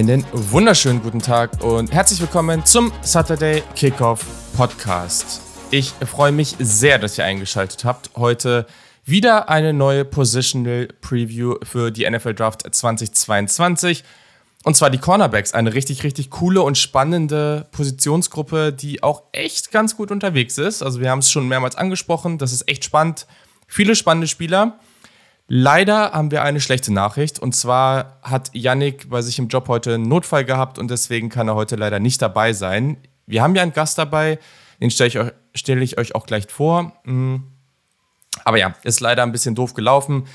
Einen wunderschönen guten Tag und herzlich willkommen zum Saturday Kickoff Podcast. Ich freue mich sehr, dass ihr eingeschaltet habt. Heute wieder eine neue Positional Preview für die NFL Draft 2022. Und zwar die Cornerbacks, eine richtig, richtig coole und spannende Positionsgruppe, die auch echt ganz gut unterwegs ist. Also wir haben es schon mehrmals angesprochen, das ist echt spannend. Viele spannende Spieler. Leider haben wir eine schlechte Nachricht. Und zwar hat Yannick bei sich im Job heute einen Notfall gehabt und deswegen kann er heute leider nicht dabei sein. Wir haben ja einen Gast dabei, den stelle ich, euch, stell ich euch auch gleich vor. Hm. Aber ja, ist leider ein bisschen doof gelaufen.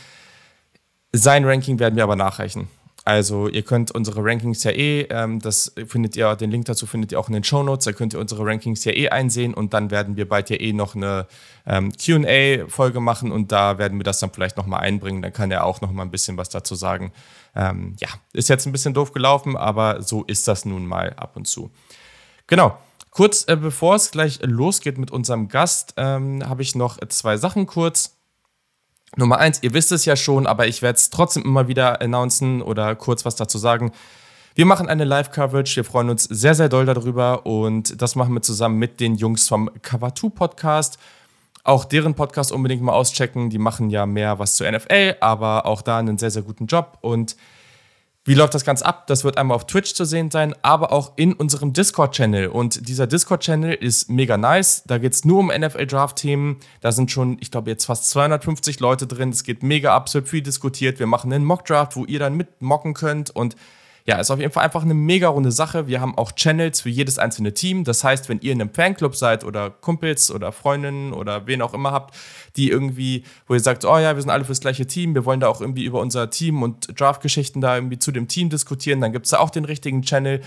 Sein Ranking werden wir aber nachreichen. Also ihr könnt unsere Rankings ja eh, ähm, das findet ihr, den Link dazu findet ihr auch in den Show Notes, da könnt ihr unsere Rankings ja eh einsehen und dann werden wir bald ja eh noch eine ähm, QA-Folge machen und da werden wir das dann vielleicht nochmal einbringen. Dann kann er auch nochmal ein bisschen was dazu sagen. Ähm, ja, ist jetzt ein bisschen doof gelaufen, aber so ist das nun mal ab und zu. Genau. Kurz äh, bevor es gleich losgeht mit unserem Gast, ähm, habe ich noch zwei Sachen kurz. Nummer eins, ihr wisst es ja schon, aber ich werde es trotzdem immer wieder announcen oder kurz was dazu sagen. Wir machen eine Live-Coverage, wir freuen uns sehr, sehr doll darüber und das machen wir zusammen mit den Jungs vom Cover 2 Podcast. Auch deren Podcast unbedingt mal auschecken. Die machen ja mehr was zur NFL, aber auch da einen sehr, sehr guten Job. Und wie läuft das Ganze ab? Das wird einmal auf Twitch zu sehen sein, aber auch in unserem Discord-Channel. Und dieser Discord-Channel ist mega nice. Da geht es nur um NFL-Draft-Themen. Da sind schon, ich glaube, jetzt fast 250 Leute drin. Es geht mega ab, es wird viel diskutiert. Wir machen einen Mock-Draft, wo ihr dann mitmocken könnt. Und ja, ist auf jeden Fall einfach eine mega runde Sache. Wir haben auch Channels für jedes einzelne Team. Das heißt, wenn ihr in einem Fanclub seid oder Kumpels oder Freundinnen oder wen auch immer habt, die irgendwie, wo ihr sagt, oh ja, wir sind alle fürs gleiche Team, wir wollen da auch irgendwie über unser Team und Draft-Geschichten da irgendwie zu dem Team diskutieren, dann gibt es da auch den richtigen Channel.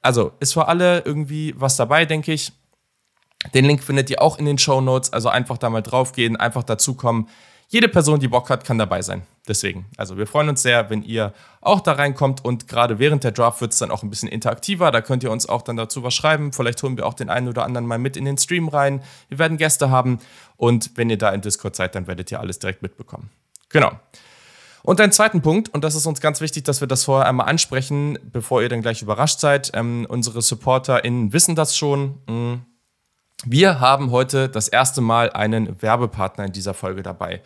Also ist für alle irgendwie was dabei, denke ich. Den Link findet ihr auch in den Show Notes. Also einfach da mal draufgehen, einfach dazukommen jede Person, die Bock hat, kann dabei sein. Deswegen, also wir freuen uns sehr, wenn ihr auch da reinkommt und gerade während der Draft wird es dann auch ein bisschen interaktiver. Da könnt ihr uns auch dann dazu was schreiben. Vielleicht holen wir auch den einen oder anderen mal mit in den Stream rein. Wir werden Gäste haben und wenn ihr da in Discord seid, dann werdet ihr alles direkt mitbekommen. Genau. Und ein zweiten Punkt, und das ist uns ganz wichtig, dass wir das vorher einmal ansprechen, bevor ihr dann gleich überrascht seid. Ähm, unsere SupporterInnen wissen das schon. Mhm wir haben heute das erste Mal einen Werbepartner in dieser Folge dabei.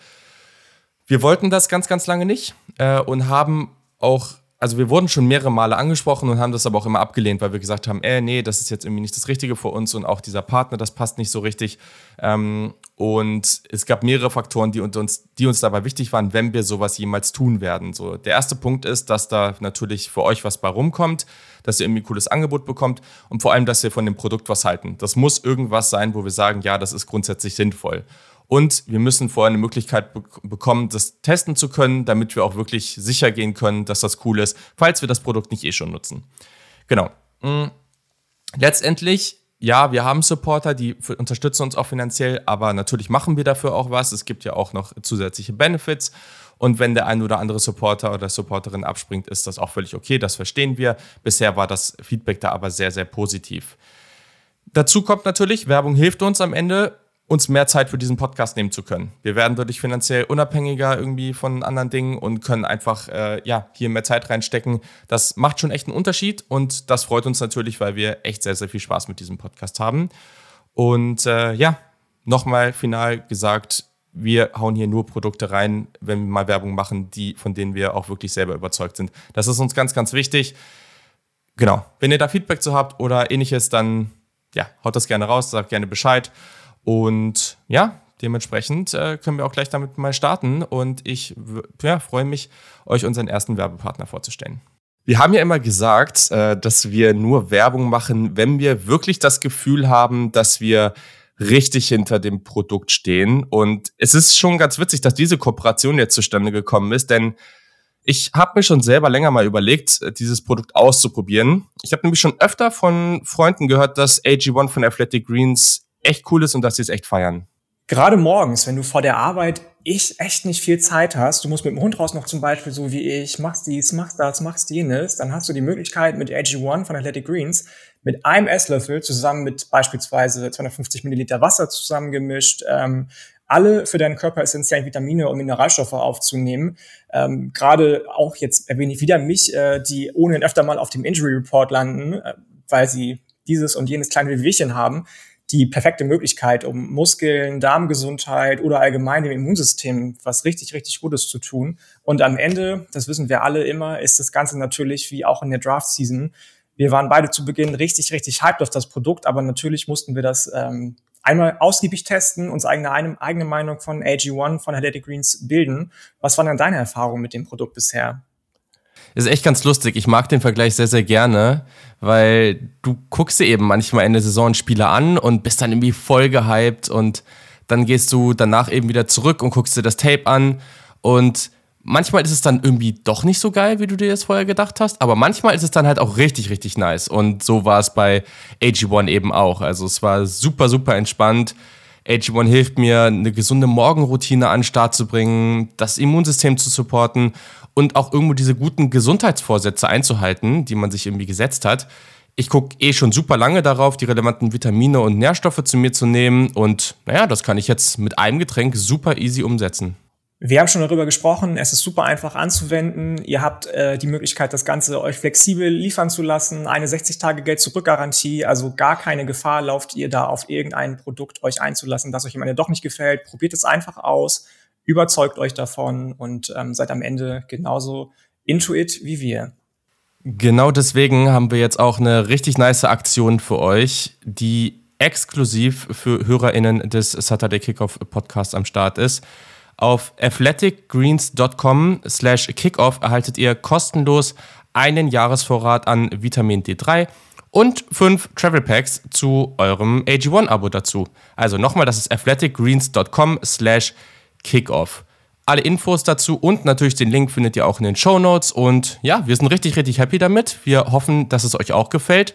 Wir wollten das ganz, ganz lange nicht äh, und haben auch also wir wurden schon mehrere Male angesprochen und haben das aber auch immer abgelehnt, weil wir gesagt haben, äh, nee, das ist jetzt irgendwie nicht das Richtige für uns und auch dieser Partner, das passt nicht so richtig. Ähm, und es gab mehrere Faktoren, die uns, die uns dabei wichtig waren, wenn wir sowas jemals tun werden. So, der erste Punkt ist, dass da natürlich für euch was bei rumkommt, dass ihr irgendwie ein cooles Angebot bekommt und vor allem, dass wir von dem Produkt was halten. Das muss irgendwas sein, wo wir sagen, ja, das ist grundsätzlich sinnvoll. Und wir müssen vorher eine Möglichkeit be bekommen, das testen zu können, damit wir auch wirklich sicher gehen können, dass das cool ist, falls wir das Produkt nicht eh schon nutzen. Genau. Mhm. Letztendlich, ja, wir haben Supporter, die unterstützen uns auch finanziell, aber natürlich machen wir dafür auch was. Es gibt ja auch noch zusätzliche Benefits. Und wenn der ein oder andere Supporter oder Supporterin abspringt, ist das auch völlig okay. Das verstehen wir. Bisher war das Feedback da aber sehr, sehr positiv. Dazu kommt natürlich, Werbung hilft uns am Ende uns mehr Zeit für diesen Podcast nehmen zu können. Wir werden dadurch finanziell unabhängiger irgendwie von anderen Dingen und können einfach äh, ja hier mehr Zeit reinstecken. Das macht schon echt einen Unterschied und das freut uns natürlich, weil wir echt sehr sehr viel Spaß mit diesem Podcast haben. Und äh, ja, nochmal final gesagt, wir hauen hier nur Produkte rein, wenn wir mal Werbung machen, die von denen wir auch wirklich selber überzeugt sind. Das ist uns ganz ganz wichtig. Genau. Wenn ihr da Feedback zu habt oder ähnliches, dann ja, haut das gerne raus, sagt gerne Bescheid. Und ja, dementsprechend äh, können wir auch gleich damit mal starten. Und ich ja, freue mich, euch unseren ersten Werbepartner vorzustellen. Wir haben ja immer gesagt, äh, dass wir nur Werbung machen, wenn wir wirklich das Gefühl haben, dass wir richtig hinter dem Produkt stehen. Und es ist schon ganz witzig, dass diese Kooperation jetzt zustande gekommen ist, denn ich habe mir schon selber länger mal überlegt, dieses Produkt auszuprobieren. Ich habe nämlich schon öfter von Freunden gehört, dass AG1 von Athletic Greens echt cool ist und dass sie es echt feiern. Gerade morgens, wenn du vor der Arbeit ich echt nicht viel Zeit hast, du musst mit dem Hund raus noch zum Beispiel so wie ich, machst dies, machst das, machst jenes, dann hast du die Möglichkeit mit AG1 von Athletic Greens mit einem Esslöffel zusammen mit beispielsweise 250 Milliliter Wasser zusammengemischt, ähm, alle für deinen Körper essentiellen Vitamine und Mineralstoffe aufzunehmen. Ähm, Gerade auch jetzt erwähne ich wieder mich, äh, die ohnehin öfter mal auf dem Injury Report landen, äh, weil sie dieses und jenes kleine Wehwehchen haben die perfekte Möglichkeit, um Muskeln, Darmgesundheit oder allgemein dem Immunsystem was richtig, richtig Gutes zu tun. Und am Ende, das wissen wir alle immer, ist das Ganze natürlich wie auch in der Draft-Season. Wir waren beide zu Beginn richtig, richtig hyped auf das Produkt, aber natürlich mussten wir das ähm, einmal ausgiebig testen, uns eigene, eine, eigene Meinung von AG1, von Athletic Greens bilden. Was waren denn deine Erfahrungen mit dem Produkt bisher? Ist echt ganz lustig. Ich mag den Vergleich sehr, sehr gerne, weil du guckst dir eben manchmal Ende Saison Spiele an und bist dann irgendwie voll gehypt und dann gehst du danach eben wieder zurück und guckst dir das Tape an und manchmal ist es dann irgendwie doch nicht so geil, wie du dir das vorher gedacht hast, aber manchmal ist es dann halt auch richtig, richtig nice und so war es bei AG1 eben auch. Also es war super, super entspannt. AG1 hilft mir, eine gesunde Morgenroutine an den Start zu bringen, das Immunsystem zu supporten und auch irgendwo diese guten Gesundheitsvorsätze einzuhalten, die man sich irgendwie gesetzt hat. Ich gucke eh schon super lange darauf, die relevanten Vitamine und Nährstoffe zu mir zu nehmen und naja, das kann ich jetzt mit einem Getränk super easy umsetzen. Wir haben schon darüber gesprochen, es ist super einfach anzuwenden. Ihr habt äh, die Möglichkeit, das Ganze euch flexibel liefern zu lassen. Eine 60-Tage-Geld-Zurück-Garantie, also gar keine Gefahr lauft ihr da auf irgendein Produkt euch einzulassen, das euch am Ende doch nicht gefällt. Probiert es einfach aus überzeugt euch davon und ähm, seid am Ende genauso into it wie wir. Genau deswegen haben wir jetzt auch eine richtig nice Aktion für euch, die exklusiv für HörerInnen des Saturday Kickoff Podcasts am Start ist. Auf athleticgreens.com slash kickoff erhaltet ihr kostenlos einen Jahresvorrat an Vitamin D3 und fünf Travel Packs zu eurem AG1-Abo dazu. Also nochmal, das ist athleticgreens.com slash kickoff Kickoff. Alle Infos dazu und natürlich den Link findet ihr auch in den Show Notes. Und ja, wir sind richtig, richtig happy damit. Wir hoffen, dass es euch auch gefällt.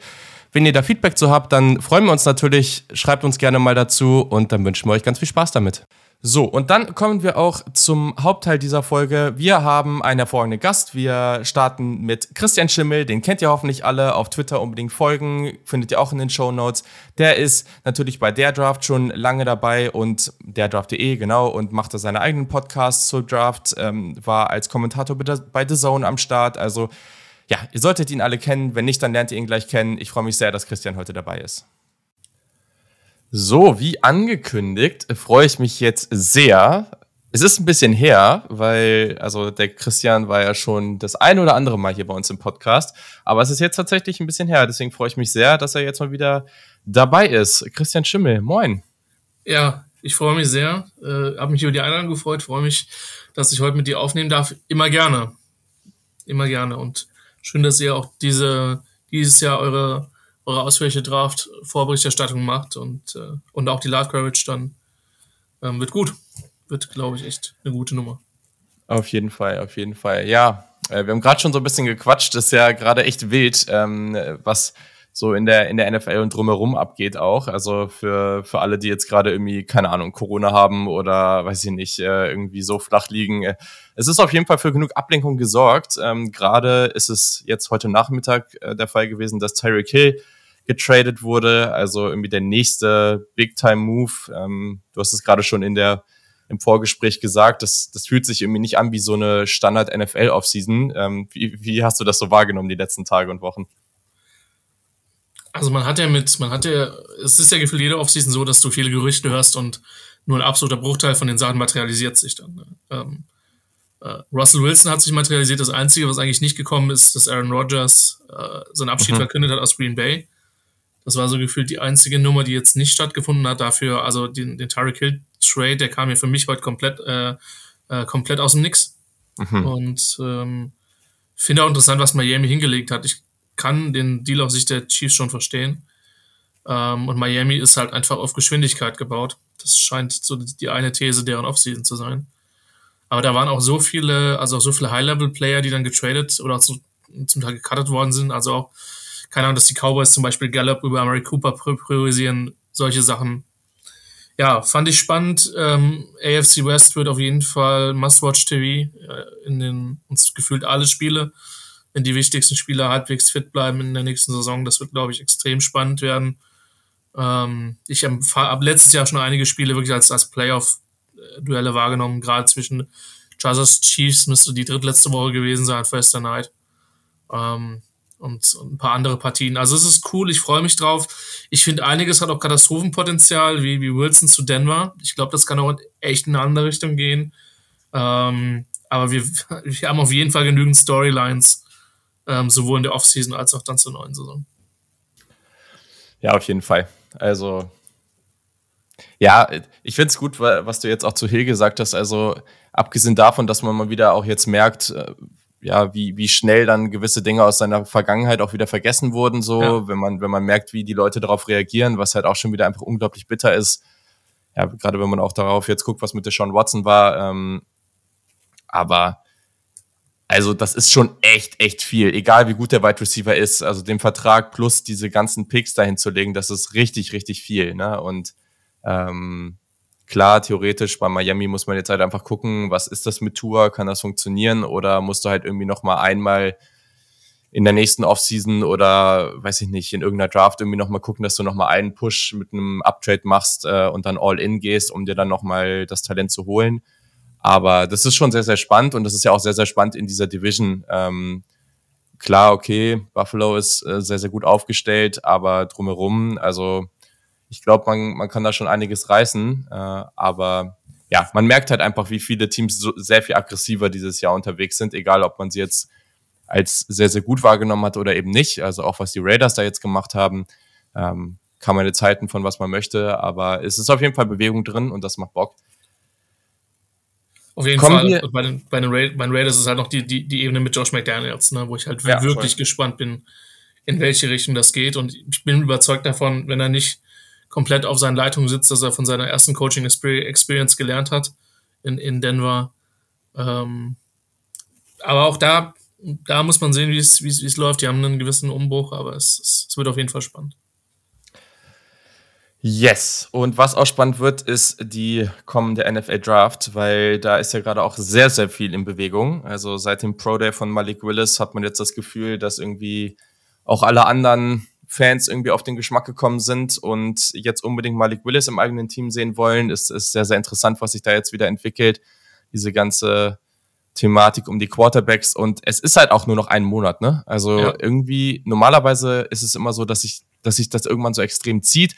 Wenn ihr da Feedback zu habt, dann freuen wir uns natürlich. Schreibt uns gerne mal dazu und dann wünschen wir euch ganz viel Spaß damit. So, und dann kommen wir auch zum Hauptteil dieser Folge. Wir haben einen hervorragenden Gast. Wir starten mit Christian Schimmel, den kennt ihr hoffentlich alle. Auf Twitter unbedingt folgen, findet ihr auch in den Show Notes. Der ist natürlich bei der Draft schon lange dabei und der Draft.de, genau, und macht da seine eigenen Podcasts zur Draft, ähm, war als Kommentator bei The Zone am Start. Also, ja, ihr solltet ihn alle kennen. Wenn nicht, dann lernt ihr ihn gleich kennen. Ich freue mich sehr, dass Christian heute dabei ist. So, wie angekündigt, freue ich mich jetzt sehr. Es ist ein bisschen her, weil, also der Christian war ja schon das ein oder andere Mal hier bei uns im Podcast, aber es ist jetzt tatsächlich ein bisschen her, deswegen freue ich mich sehr, dass er jetzt mal wieder dabei ist. Christian Schimmel, moin. Ja, ich freue mich sehr, äh, habe mich über die Einladung gefreut, freue mich, dass ich heute mit dir aufnehmen darf. Immer gerne. Immer gerne. Und schön, dass ihr auch diese, dieses Jahr eure eure ausführliche Draft-Vorberichterstattung macht und, äh, und auch die Live Coverage dann ähm, wird gut. Wird, glaube ich, echt eine gute Nummer. Auf jeden Fall, auf jeden Fall. Ja, äh, wir haben gerade schon so ein bisschen gequatscht. Das ist ja gerade echt wild, ähm, was so in der, in der NFL und drumherum abgeht auch. Also für, für alle, die jetzt gerade irgendwie, keine Ahnung, Corona haben oder weiß ich nicht, äh, irgendwie so flach liegen. Äh, es ist auf jeden Fall für genug Ablenkung gesorgt. Ähm, gerade ist es jetzt heute Nachmittag äh, der Fall gewesen, dass Tyreek Hill getradet wurde. Also irgendwie der nächste Big-Time-Move. Ähm, du hast es gerade schon in der im Vorgespräch gesagt, das, das fühlt sich irgendwie nicht an wie so eine Standard-NFL-Offseason. Ähm, wie, wie hast du das so wahrgenommen die letzten Tage und Wochen? Also man hat ja mit, man hat ja, es ist ja gefühlt jede Offseason so, dass du viele Gerüchte hörst und nur ein absoluter Bruchteil von den Sachen materialisiert sich dann. Ne? Ähm, äh, Russell Wilson hat sich materialisiert. Das Einzige, was eigentlich nicht gekommen ist, dass Aaron Rodgers äh, seinen Abschied mhm. verkündet hat aus Green Bay. Das war so gefühlt die einzige Nummer, die jetzt nicht stattgefunden hat. Dafür, also den, den Tyreek Hill Trade, der kam ja für mich heute komplett, äh, äh, komplett aus dem Nix. Mhm. Und ähm, finde auch interessant, was Miami hingelegt hat. Ich kann den Deal aus Sicht der Chiefs schon verstehen. Ähm, und Miami ist halt einfach auf Geschwindigkeit gebaut. Das scheint so die eine These deren Offseason zu sein. Aber da waren auch so viele, also auch so viele High-Level-Player, die dann getradet oder zum, zum Teil gecuttet worden sind. Also auch, keine Ahnung, dass die Cowboys zum Beispiel Gallup über Amari Cooper priorisieren, solche Sachen. Ja, fand ich spannend. Ähm, AFC West wird auf jeden Fall Must-Watch-TV äh, in den uns gefühlt alle Spiele wenn die wichtigsten Spieler halbwegs fit bleiben in der nächsten Saison. Das wird, glaube ich, extrem spannend werden. Ähm, ich habe letztes Jahr schon einige Spiele wirklich als, als Playoff Duelle wahrgenommen, gerade zwischen Chargers Chiefs müsste die drittletzte Woche gewesen sein, Thursday Night. Ähm, und, und ein paar andere Partien. Also es ist cool, ich freue mich drauf. Ich finde, einiges hat auch Katastrophenpotenzial, wie, wie Wilson zu Denver. Ich glaube, das kann auch echt in eine andere Richtung gehen. Ähm, aber wir, wir haben auf jeden Fall genügend Storylines, ähm, sowohl in der Offseason als auch dann zur neuen Saison. Ja, auf jeden Fall. Also, ja, ich finde es gut, was du jetzt auch zu Hill gesagt hast. Also, abgesehen davon, dass man mal wieder auch jetzt merkt, äh, ja, wie, wie schnell dann gewisse Dinge aus seiner Vergangenheit auch wieder vergessen wurden, so, ja. wenn man, wenn man merkt, wie die Leute darauf reagieren, was halt auch schon wieder einfach unglaublich bitter ist. Ja, gerade wenn man auch darauf jetzt guckt, was mit der Sean Watson war. Ähm, aber also das ist schon echt, echt viel. Egal wie gut der Wide Receiver ist, also den Vertrag plus diese ganzen Picks dahin zu legen, das ist richtig, richtig viel. Ne? Und ähm, klar, theoretisch bei Miami muss man jetzt halt einfach gucken, was ist das mit Tour, kann das funktionieren oder musst du halt irgendwie noch mal einmal in der nächsten Offseason oder weiß ich nicht, in irgendeiner Draft irgendwie nochmal gucken, dass du nochmal einen Push mit einem Uptrade machst äh, und dann all in gehst, um dir dann nochmal das Talent zu holen. Aber das ist schon sehr, sehr spannend und das ist ja auch sehr, sehr spannend in dieser Division. Ähm, klar, okay, Buffalo ist äh, sehr, sehr gut aufgestellt, aber drumherum, also ich glaube, man, man kann da schon einiges reißen. Äh, aber ja, man merkt halt einfach, wie viele Teams so, sehr viel aggressiver dieses Jahr unterwegs sind, egal ob man sie jetzt als sehr, sehr gut wahrgenommen hat oder eben nicht. Also auch was die Raiders da jetzt gemacht haben, ähm, kann man jetzt halten von was man möchte, aber es ist auf jeden Fall Bewegung drin und das macht Bock. Auf jeden Kommen Fall. Bei den, bei, den Raiders, bei den Raiders ist halt noch die, die, die Ebene mit Josh McDaniels, ne, wo ich halt ja, wirklich voll. gespannt bin, in welche Richtung das geht. Und ich bin überzeugt davon, wenn er nicht komplett auf seinen Leitungen sitzt, dass er von seiner ersten Coaching Experience gelernt hat in, in Denver. Ähm, aber auch da, da muss man sehen, wie es, wie es, wie es läuft. Die haben einen gewissen Umbruch, aber es, es, es wird auf jeden Fall spannend. Yes. Und was auch spannend wird, ist die kommende NFL Draft, weil da ist ja gerade auch sehr, sehr viel in Bewegung. Also seit dem Pro Day von Malik Willis hat man jetzt das Gefühl, dass irgendwie auch alle anderen Fans irgendwie auf den Geschmack gekommen sind und jetzt unbedingt Malik Willis im eigenen Team sehen wollen. Ist, ist sehr, sehr interessant, was sich da jetzt wieder entwickelt. Diese ganze Thematik um die Quarterbacks und es ist halt auch nur noch ein Monat, ne? Also ja. irgendwie, normalerweise ist es immer so, dass sich, dass sich das irgendwann so extrem zieht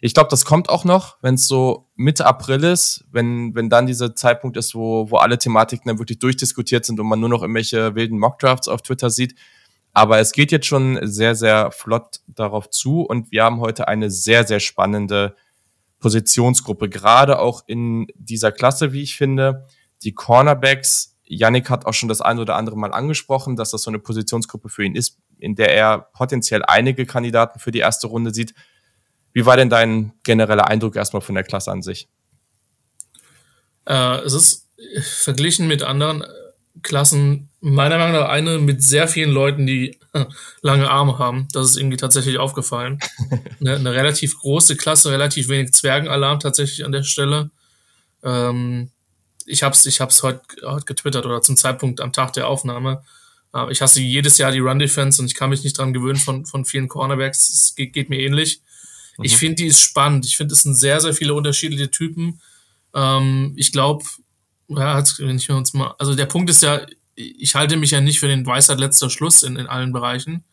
ich glaube, das kommt auch noch, wenn es so Mitte April ist, wenn, wenn dann dieser Zeitpunkt ist, wo, wo alle Thematiken dann wirklich durchdiskutiert sind und man nur noch irgendwelche wilden Mockdrafts auf Twitter sieht. Aber es geht jetzt schon sehr, sehr flott darauf zu und wir haben heute eine sehr, sehr spannende Positionsgruppe, gerade auch in dieser Klasse, wie ich finde. Die Cornerbacks, Yannick hat auch schon das ein oder andere Mal angesprochen, dass das so eine Positionsgruppe für ihn ist, in der er potenziell einige Kandidaten für die erste Runde sieht. Wie war denn dein genereller Eindruck erstmal von der Klasse an sich? Äh, es ist verglichen mit anderen äh, Klassen meiner Meinung nach eine mit sehr vielen Leuten, die lange Arme haben. Das ist irgendwie tatsächlich aufgefallen. eine, eine, relativ große Klasse, relativ wenig Zwergenalarm tatsächlich an der Stelle. Ähm, ich habe es ich hab's heute heut getwittert oder zum Zeitpunkt am Tag der Aufnahme. Äh, ich hasse jedes Jahr die Run-Defense und ich kann mich nicht dran gewöhnen von, von vielen Cornerbacks. Es geht, geht mir ähnlich. Mhm. Ich finde, die ist spannend. Ich finde, es sind sehr, sehr viele unterschiedliche Typen. Ähm, ich glaube, ja, wenn ich uns mal, also der Punkt ist ja, ich halte mich ja nicht für den Weisheit letzter Schluss in, in allen Bereichen.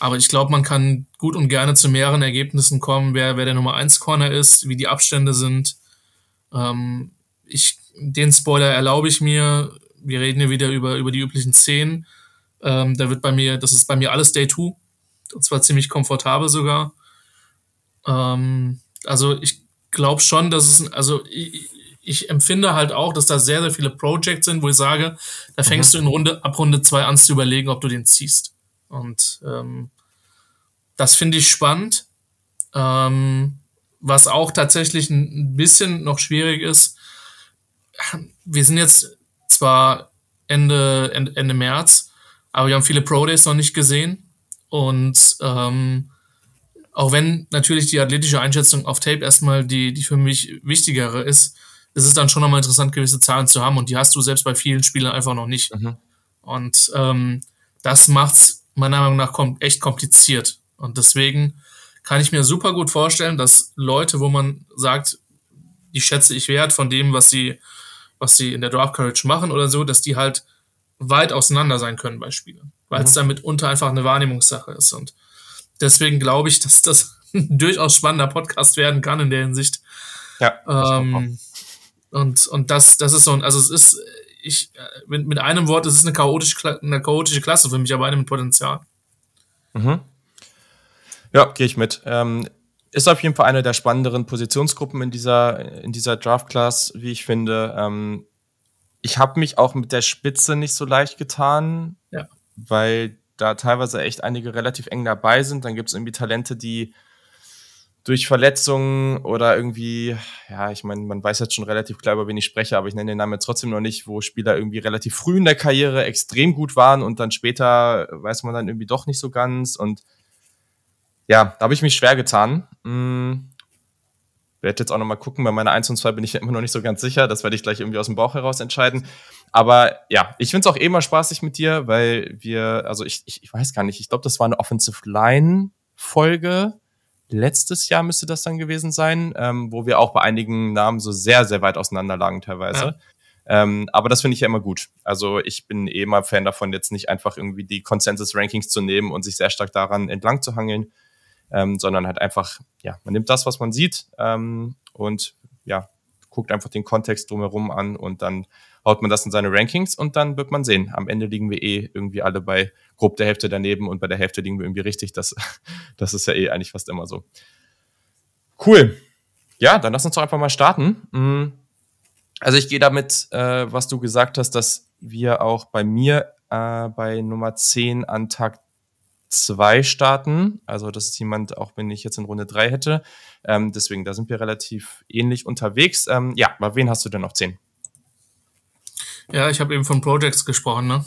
Aber ich glaube, man kann gut und gerne zu mehreren Ergebnissen kommen, wer, wer der Nummer 1 Corner ist, wie die Abstände sind. Ähm, ich, den Spoiler erlaube ich mir. Wir reden hier wieder über, über die üblichen 10. Ähm, da wird bei mir, das ist bei mir alles Day 2. Und zwar ziemlich komfortabel sogar. Ähm, also ich glaube schon, dass es, also ich, ich, empfinde halt auch, dass da sehr, sehr viele Projects sind, wo ich sage, da fängst mhm. du in Runde, ab Runde zwei an zu überlegen, ob du den ziehst. Und ähm, das finde ich spannend. Ähm, was auch tatsächlich ein bisschen noch schwierig ist, wir sind jetzt zwar Ende, Ende, Ende März, aber wir haben viele Pro Days noch nicht gesehen. Und ähm, auch wenn natürlich die athletische Einschätzung auf Tape erstmal die, die für mich wichtigere ist, ist es dann schon nochmal interessant, gewisse Zahlen zu haben und die hast du selbst bei vielen Spielern einfach noch nicht. Mhm. Und ähm, das macht's meiner Meinung nach kom echt kompliziert. Und deswegen kann ich mir super gut vorstellen, dass Leute, wo man sagt, die schätze ich wert von dem, was sie, was sie in der Draft Courage machen oder so, dass die halt weit auseinander sein können bei Spielern, weil mhm. es dann mitunter einfach eine Wahrnehmungssache ist. Und deswegen glaube ich, dass das ein durchaus spannender Podcast werden kann in der Hinsicht. Ja. Ähm, und, und das, das ist so ein, also es ist, ich, mit, mit einem Wort, es ist eine chaotische, eine chaotische Klasse für mich, aber eine mit Potenzial. Mhm. Ja, gehe ich mit. Ähm, ist auf jeden Fall eine der spannenderen Positionsgruppen in dieser, in dieser Draft-Class, wie ich finde. Ähm, ich habe mich auch mit der Spitze nicht so leicht getan, ja. weil da teilweise echt einige relativ eng dabei sind. Dann gibt es irgendwie Talente, die durch Verletzungen oder irgendwie, ja, ich meine, man weiß jetzt schon relativ klar, über wen ich spreche, aber ich nenne den Namen jetzt trotzdem noch nicht, wo Spieler irgendwie relativ früh in der Karriere extrem gut waren und dann später weiß man dann irgendwie doch nicht so ganz. Und ja, da habe ich mich schwer getan. Werde jetzt auch noch mal gucken, bei meiner 1 und 2 bin ich ja immer noch nicht so ganz sicher. Das werde ich gleich irgendwie aus dem Bauch heraus entscheiden. Aber ja, ich finde es auch eh mal spaßig mit dir, weil wir, also ich, ich, ich weiß gar nicht, ich glaube, das war eine Offensive Line-Folge letztes Jahr müsste das dann gewesen sein, ähm, wo wir auch bei einigen Namen so sehr, sehr weit auseinander lagen teilweise. Ja. Ähm, aber das finde ich ja immer gut. Also ich bin eh mal Fan davon, jetzt nicht einfach irgendwie die Consensus-Rankings zu nehmen und sich sehr stark daran entlang zu hangeln, ähm, sondern halt einfach, ja, man nimmt das, was man sieht ähm, und ja, guckt einfach den Kontext drumherum an und dann haut man das in seine Rankings und dann wird man sehen. Am Ende liegen wir eh irgendwie alle bei grob der Hälfte daneben und bei der Hälfte liegen wir irgendwie richtig. Das, das ist ja eh eigentlich fast immer so. Cool. Ja, dann lass uns doch einfach mal starten. Mm. Also ich gehe damit, äh, was du gesagt hast, dass wir auch bei mir äh, bei Nummer 10 an Tag 2 starten. Also das ist jemand, auch wenn ich jetzt in Runde 3 hätte. Ähm, deswegen, da sind wir relativ ähnlich unterwegs. Ähm, ja, aber wen hast du denn auf 10? Ja, ich habe eben von Projects gesprochen, ne?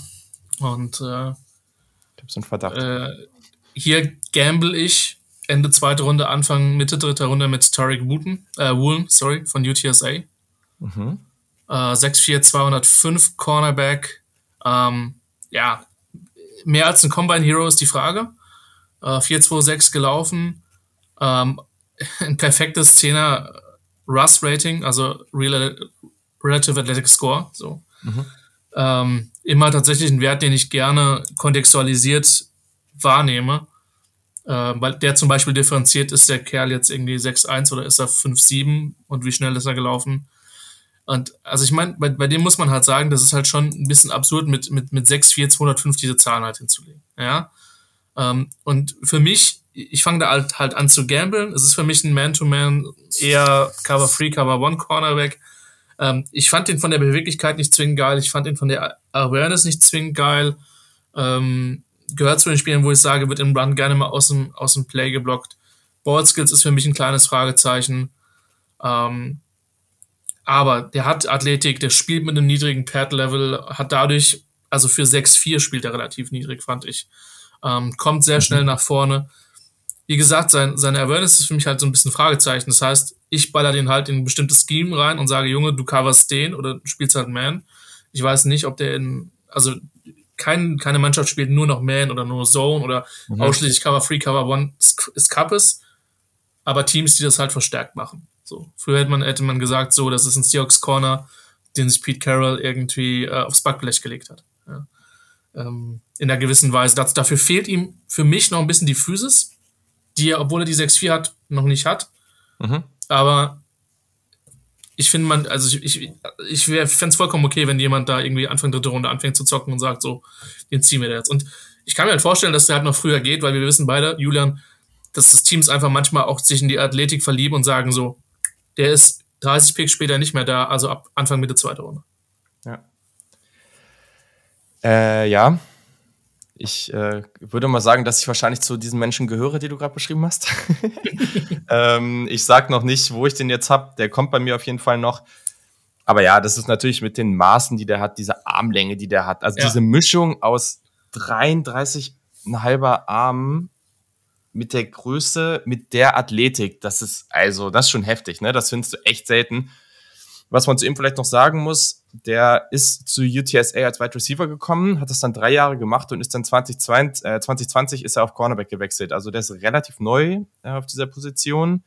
Und äh, ich habe so einen Verdacht. Äh, hier gamble ich Ende zweite Runde, Anfang, Mitte dritter Runde mit Tariq Wooten, äh, Woolen, sorry, von UTSA. Mhm. Äh, 6'4, 205 Cornerback. Ähm, ja, mehr als ein Combine Hero ist die Frage. Äh, 4-2-6 gelaufen. Ähm, ein perfektes 10er Russ Rating, also Relative Athletic Score. So. Mhm. Ähm, immer tatsächlich ein Wert, den ich gerne kontextualisiert wahrnehme. Äh, weil der zum Beispiel differenziert, ist der Kerl jetzt irgendwie 6-1 oder ist er 5-7 und wie schnell ist er gelaufen? Und also ich meine, bei, bei dem muss man halt sagen, das ist halt schon ein bisschen absurd, mit, mit, mit 6-4 205 diese Zahlen halt hinzulegen. Ja. Ähm, und für mich, ich fange da halt, halt an zu gamblen. Es ist für mich ein Man-to-Man -Man eher Cover-Free, Cover-One-Cornerback. Ähm, ich fand den von der Beweglichkeit nicht zwingend geil. Ich fand ihn von der Awareness nicht zwingend geil. Ähm, gehört zu den Spielen, wo ich sage, wird im Run gerne mal aus dem, aus dem Play geblockt. Ball Skills ist für mich ein kleines Fragezeichen. Ähm, aber der hat Athletik, der spielt mit einem niedrigen Pad-Level, hat dadurch, also für 6-4 spielt er relativ niedrig, fand ich. Ähm, kommt sehr schnell mhm. nach vorne wie gesagt, sein, seine Awareness ist für mich halt so ein bisschen Fragezeichen. Das heißt, ich baller den halt in ein bestimmtes Scheme rein und sage, Junge, du coverst den oder du spielst halt Man. Ich weiß nicht, ob der in, also kein, keine Mannschaft spielt nur noch Man oder nur Zone oder mhm. ausschließlich Cover Free, Cover One ist Cuppes. Aber Teams, die das halt verstärkt machen. So. Früher hätte man, hätte man gesagt, so, das ist ein Seahawks Corner, den sich Pete Carroll irgendwie äh, aufs Backblech gelegt hat. Ja. Ähm, in einer gewissen Weise. Das, dafür fehlt ihm für mich noch ein bisschen die Physis die er, obwohl er die 6-4 hat, noch nicht hat. Mhm. Aber ich finde man, also ich, ich, ich fände es vollkommen okay, wenn jemand da irgendwie Anfang dritte Runde anfängt zu zocken und sagt, so, den ziehen wir jetzt. Und ich kann mir halt vorstellen, dass der halt noch früher geht, weil wir wissen beide, Julian, dass das Teams einfach manchmal auch sich in die Athletik verlieben und sagen so, der ist 30 Picks später nicht mehr da, also ab Anfang Mitte zweite Runde. Ja. Äh, ja, ich äh, würde mal sagen, dass ich wahrscheinlich zu diesen Menschen gehöre, die du gerade beschrieben hast. ähm, ich sag noch nicht, wo ich den jetzt hab. Der kommt bei mir auf jeden Fall noch. Aber ja, das ist natürlich mit den Maßen, die der hat, diese Armlänge, die der hat. Also ja. diese Mischung aus 33,5 Armen mit der Größe, mit der Athletik, das ist also, das ist schon heftig, ne? Das findest du echt selten. Was man zu ihm vielleicht noch sagen muss, der ist zu UTSA als Wide Receiver gekommen, hat das dann drei Jahre gemacht und ist dann 2020, äh, 2020 ist er auf Cornerback gewechselt. Also der ist relativ neu äh, auf dieser Position.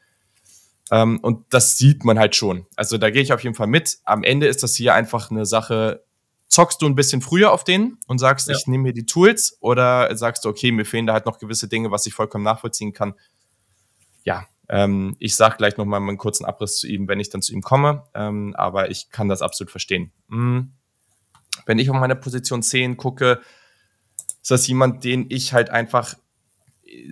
Ähm, und das sieht man halt schon. Also da gehe ich auf jeden Fall mit. Am Ende ist das hier einfach eine Sache, zockst du ein bisschen früher auf den und sagst, ja. ich nehme mir die Tools oder sagst du, okay, mir fehlen da halt noch gewisse Dinge, was ich vollkommen nachvollziehen kann. Ja, ähm, ich sage gleich nochmal einen kurzen Abriss zu ihm, wenn ich dann zu ihm komme, ähm, aber ich kann das absolut verstehen. Mhm. Wenn ich auf meine Position 10 gucke, ist das jemand, den ich halt einfach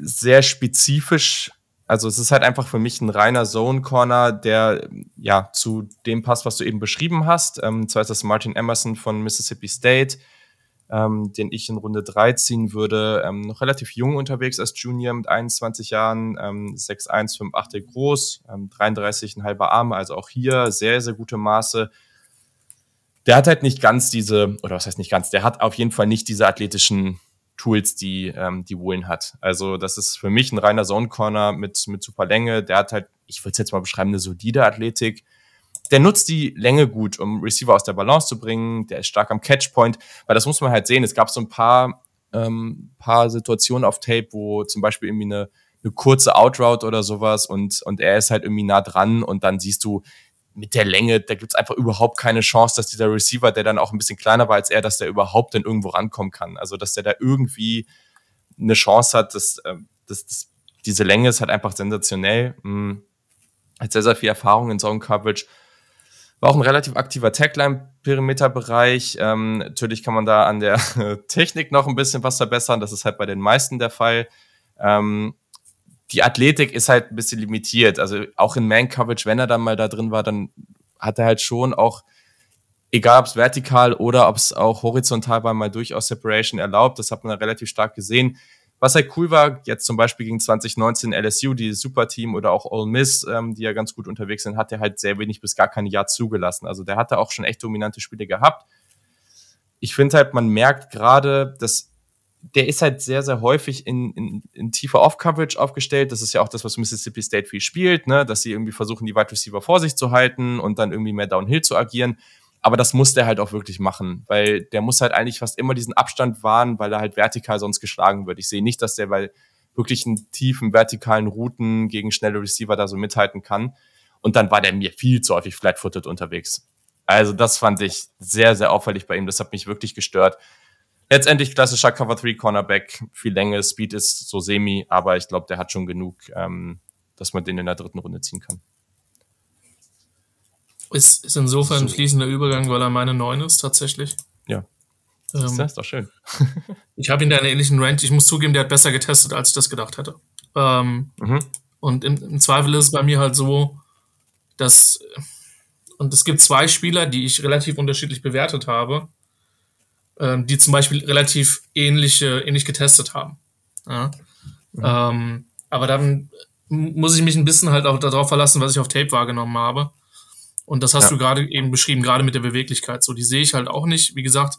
sehr spezifisch also es ist halt einfach für mich ein reiner Zone Corner, der ja zu dem passt, was du eben beschrieben hast. Ähm, zwar ist das Martin Emerson von Mississippi State, ähm, den ich in Runde 3 ziehen würde. Ähm, noch relativ jung unterwegs als Junior mit 21 Jahren, ähm, 6'1, 5'8 groß, ähm, 33,5 Arme, also auch hier sehr, sehr gute Maße. Der hat halt nicht ganz diese, oder was heißt nicht ganz, der hat auf jeden Fall nicht diese athletischen Tools, die, ähm, die Woolen hat. Also das ist für mich ein reiner Zone Corner mit, mit super Länge. Der hat halt, ich würde es jetzt mal beschreiben, eine solide Athletik. Der nutzt die Länge gut, um Receiver aus der Balance zu bringen. Der ist stark am Catchpoint, weil das muss man halt sehen. Es gab so ein paar, ähm, paar Situationen auf Tape, wo zum Beispiel irgendwie eine, eine kurze Outroute oder sowas und, und er ist halt irgendwie nah dran und dann siehst du, mit der Länge, da gibt's einfach überhaupt keine Chance, dass dieser Receiver, der dann auch ein bisschen kleiner war als er, dass der überhaupt dann irgendwo rankommen kann. Also, dass der da irgendwie eine Chance hat, dass, äh, dass, dass diese Länge ist halt einfach sensationell. Hm. Hat sehr, sehr viel Erfahrung in Zone Coverage. War auch ein relativ aktiver Tagline-Perimeter-Bereich. Ähm, natürlich kann man da an der Technik noch ein bisschen was verbessern. Das ist halt bei den meisten der Fall. Ähm, die Athletik ist halt ein bisschen limitiert. Also auch in Man-Coverage, wenn er dann mal da drin war, dann hat er halt schon auch, egal ob es vertikal oder ob es auch horizontal war, mal durchaus Separation erlaubt. Das hat man da relativ stark gesehen. Was halt cool war, jetzt zum Beispiel gegen 2019 LSU, die Superteam oder auch Ole Miss, ähm, die ja ganz gut unterwegs sind, hat er halt sehr wenig bis gar keine Jahr zugelassen. Also der hatte auch schon echt dominante Spiele gehabt. Ich finde halt, man merkt gerade, dass der ist halt sehr, sehr häufig in, in, in tiefer Off-Coverage aufgestellt. Das ist ja auch das, was Mississippi State viel spielt, ne? dass sie irgendwie versuchen, die Wide Receiver vor sich zu halten und dann irgendwie mehr Downhill zu agieren. Aber das muss der halt auch wirklich machen, weil der muss halt eigentlich fast immer diesen Abstand wahren, weil er halt vertikal sonst geschlagen wird. Ich sehe nicht, dass der bei wirklichen tiefen vertikalen Routen gegen schnelle Receiver da so mithalten kann. Und dann war der mir viel zu häufig flat-footed unterwegs. Also das fand ich sehr, sehr auffällig bei ihm. Das hat mich wirklich gestört letztendlich klassischer Cover 3 Cornerback, viel Länge, Speed ist so semi, aber ich glaube, der hat schon genug, ähm, dass man den in der dritten Runde ziehen kann. Ist, ist insofern ein fließender Übergang, weil er meine 9 ist, tatsächlich. Ja. Ähm, das ist doch schön. ich habe ihn da in einer ähnlichen Range. Ich muss zugeben, der hat besser getestet, als ich das gedacht hätte. Ähm, mhm. Und im, im, Zweifel ist es bei mir halt so, dass, und es gibt zwei Spieler, die ich relativ unterschiedlich bewertet habe ähm, die zum Beispiel relativ ähnliche, ähnlich getestet haben. Ja? Mhm. Ähm, aber dann muss ich mich ein bisschen halt auch darauf verlassen, was ich auf Tape wahrgenommen habe. Und das hast ja. du gerade eben beschrieben, gerade mit der Beweglichkeit. So, die sehe ich halt auch nicht. Wie gesagt,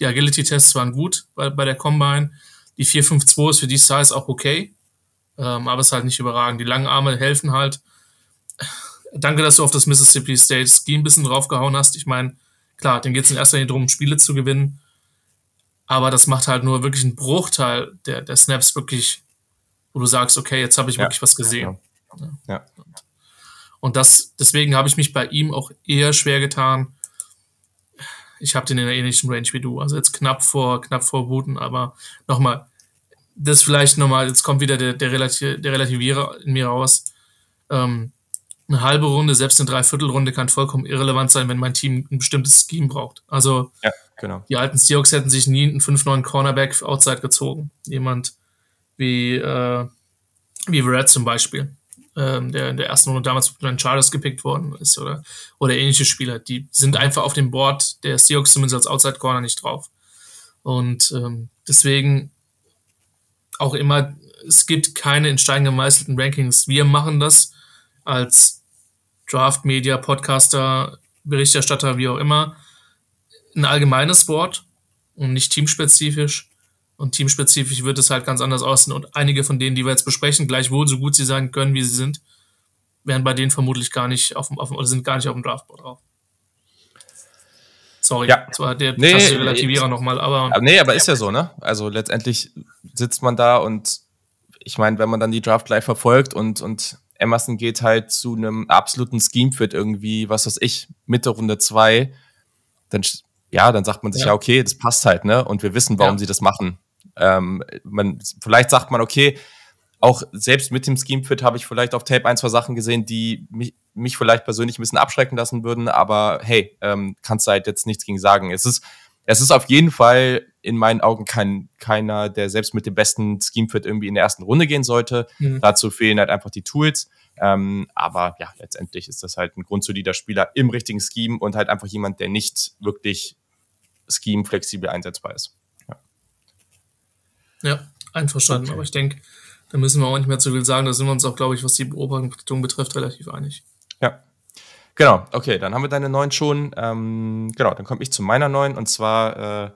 die Agility-Tests waren gut bei, bei der Combine. Die 452 ist für die Size auch okay. Ähm, aber es ist halt nicht überragend. Die langen Arme helfen halt. Danke, dass du auf das Mississippi State Ski ein bisschen draufgehauen hast. Ich meine, klar, dem geht es in erster Linie darum, Spiele zu gewinnen aber das macht halt nur wirklich einen Bruchteil der, der Snaps wirklich, wo du sagst, okay, jetzt habe ich ja. wirklich was gesehen. Ja. ja. Und das, deswegen habe ich mich bei ihm auch eher schwer getan. Ich habe den in einer ähnlichen Range wie du, also jetzt knapp vor, knapp vor Wooten, aber nochmal, das vielleicht nochmal, jetzt kommt wieder der, der, Relati der Relativierer in mir raus. Ähm, eine halbe Runde, selbst eine Dreiviertelrunde kann vollkommen irrelevant sein, wenn mein Team ein bestimmtes Scheme braucht. Also ja. Genau. Die alten Seahawks hätten sich nie einen 5-9 Cornerback outside gezogen. Jemand wie, äh, wie Red zum Beispiel, ähm, der in der ersten Runde damals von den Chargers gepickt worden ist oder, oder ähnliche Spieler. Die sind einfach auf dem Board der Seahawks zumindest als Outside Corner nicht drauf. Und ähm, deswegen auch immer, es gibt keine in Stein gemeißelten Rankings. Wir machen das als Draft Media, Podcaster, Berichterstatter, wie auch immer ein allgemeines Wort und nicht teamspezifisch. Und teamspezifisch wird es halt ganz anders aussehen. Und einige von denen, die wir jetzt besprechen, gleichwohl so gut sie sein können, wie sie sind, wären bei denen vermutlich gar nicht auf dem, auf dem oder sind gar nicht auf dem Draftboard drauf. Sorry, ja. das war der nee, Relativierer nochmal, aber. Nee, aber ist ja so, ne? Also letztendlich sitzt man da und ich meine, wenn man dann die Draft live verfolgt und, und Emerson geht halt zu einem absoluten Scheme-Fit irgendwie, was weiß ich, Mitte Runde zwei, dann, ja, dann sagt man sich ja, ja okay, das passt halt, ne? Und wir wissen, warum ja. sie das machen. Ähm, man, vielleicht sagt man, okay, auch selbst mit dem Scheme-Fit habe ich vielleicht auf Tape ein, zwei Sachen gesehen, die mich, mich vielleicht persönlich ein bisschen abschrecken lassen würden, aber hey, ähm, kannst du halt jetzt nichts gegen sagen. Es ist, es ist auf jeden Fall in meinen Augen kein, keiner, der selbst mit dem besten Scheme-Fit irgendwie in der ersten Runde gehen sollte. Mhm. Dazu fehlen halt einfach die Tools. Ähm, aber ja, letztendlich ist das halt ein grundsolider Spieler im richtigen Scheme und halt einfach jemand, der nicht wirklich Scheme flexibel einsetzbar ist. Ja, ja einverstanden. Okay. Aber ich denke, da müssen wir auch nicht mehr zu viel sagen. Da sind wir uns auch, glaube ich, was die Beobachtung betrifft, relativ einig. Ja. Genau, okay, dann haben wir deine neuen schon. Ähm, genau, dann komme ich zu meiner neuen und zwar äh,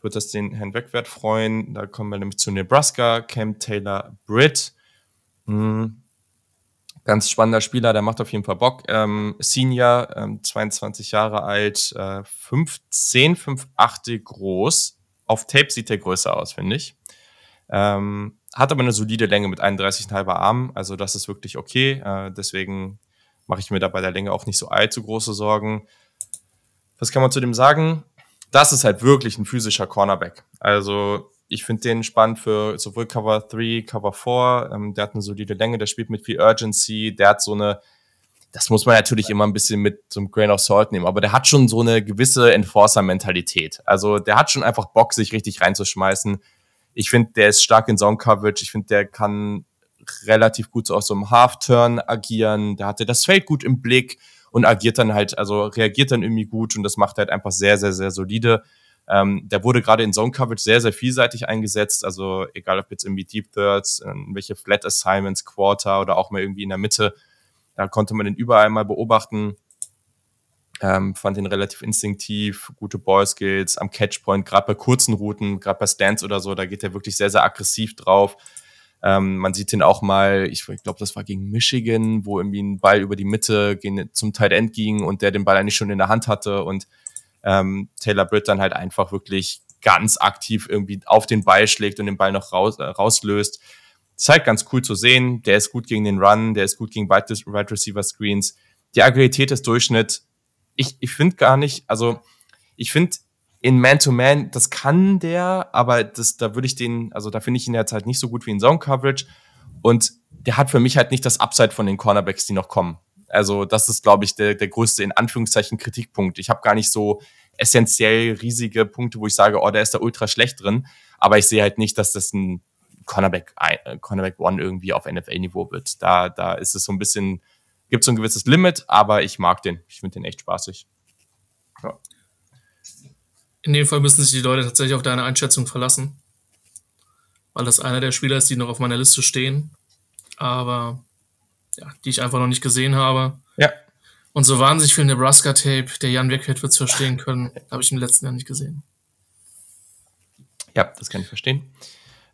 wird das den Herrn Wegwert freuen. Da kommen wir nämlich zu Nebraska, Cam Taylor Britt. Hm. Ganz spannender Spieler, der macht auf jeden Fall Bock. Ähm, Senior, ähm, 22 Jahre alt, äh, 15, 5, 8 groß. Auf Tape sieht er größer aus, finde ich. Ähm, hat aber eine solide Länge mit 31,5 Armen, also das ist wirklich okay. Äh, deswegen mache ich mir da bei der Länge auch nicht so allzu große Sorgen. Was kann man zu dem sagen? Das ist halt wirklich ein physischer Cornerback. Also ich finde den spannend für sowohl Cover 3, Cover 4. Ähm, der hat eine solide Länge, der spielt mit viel Urgency, der hat so eine, das muss man natürlich immer ein bisschen mit so einem Grain of Salt nehmen, aber der hat schon so eine gewisse Enforcer-Mentalität. Also der hat schon einfach Bock, sich richtig reinzuschmeißen ich finde, der ist stark in Zone Coverage. Ich finde, der kann relativ gut so aus so einem Half-Turn agieren. Der hatte das Feld gut im Blick und agiert dann halt, also reagiert dann irgendwie gut und das macht halt einfach sehr, sehr, sehr solide. Ähm, der wurde gerade in Zone Coverage sehr, sehr vielseitig eingesetzt. Also egal ob jetzt irgendwie Deep Thirds, welche Flat Assignments, Quarter oder auch mal irgendwie in der Mitte. Da konnte man den überall mal beobachten. Ähm, fand ihn relativ instinktiv, gute Ballskills am Catchpoint, gerade bei kurzen Routen, gerade bei Stands oder so, da geht er wirklich sehr, sehr aggressiv drauf. Ähm, man sieht ihn auch mal, ich, ich glaube, das war gegen Michigan, wo irgendwie ein Ball über die Mitte zum Tight End ging und der den Ball eigentlich schon in der Hand hatte und ähm, Taylor Britt dann halt einfach wirklich ganz aktiv irgendwie auf den Ball schlägt und den Ball noch raus, äh, rauslöst. Das ist halt ganz cool zu sehen. Der ist gut gegen den Run, der ist gut gegen Wide Receiver Screens. Die Agilität ist Durchschnitt ich, ich finde gar nicht, also ich finde in Man-to-Man, das kann der, aber das, da würde ich den, also da finde ich ihn jetzt halt nicht so gut wie in Zone-Coverage und der hat für mich halt nicht das Upside von den Cornerbacks, die noch kommen. Also das ist, glaube ich, der, der größte, in Anführungszeichen, Kritikpunkt. Ich habe gar nicht so essentiell riesige Punkte, wo ich sage, oh, der ist da ultra schlecht drin, aber ich sehe halt nicht, dass das ein Cornerback, äh, Cornerback One irgendwie auf NFL-Niveau wird. Da, da ist es so ein bisschen gibt so ein gewisses Limit, aber ich mag den. Ich finde den echt spaßig. Ja. In dem Fall müssen sich die Leute tatsächlich auf deine Einschätzung verlassen. Weil das einer der Spieler ist, die noch auf meiner Liste stehen. Aber ja, die ich einfach noch nicht gesehen habe. Ja. Und so wahnsinnig viel Nebraska-Tape, der Jan Wegwert wird es verstehen können, habe ich im letzten Jahr nicht gesehen. Ja, das kann ich verstehen.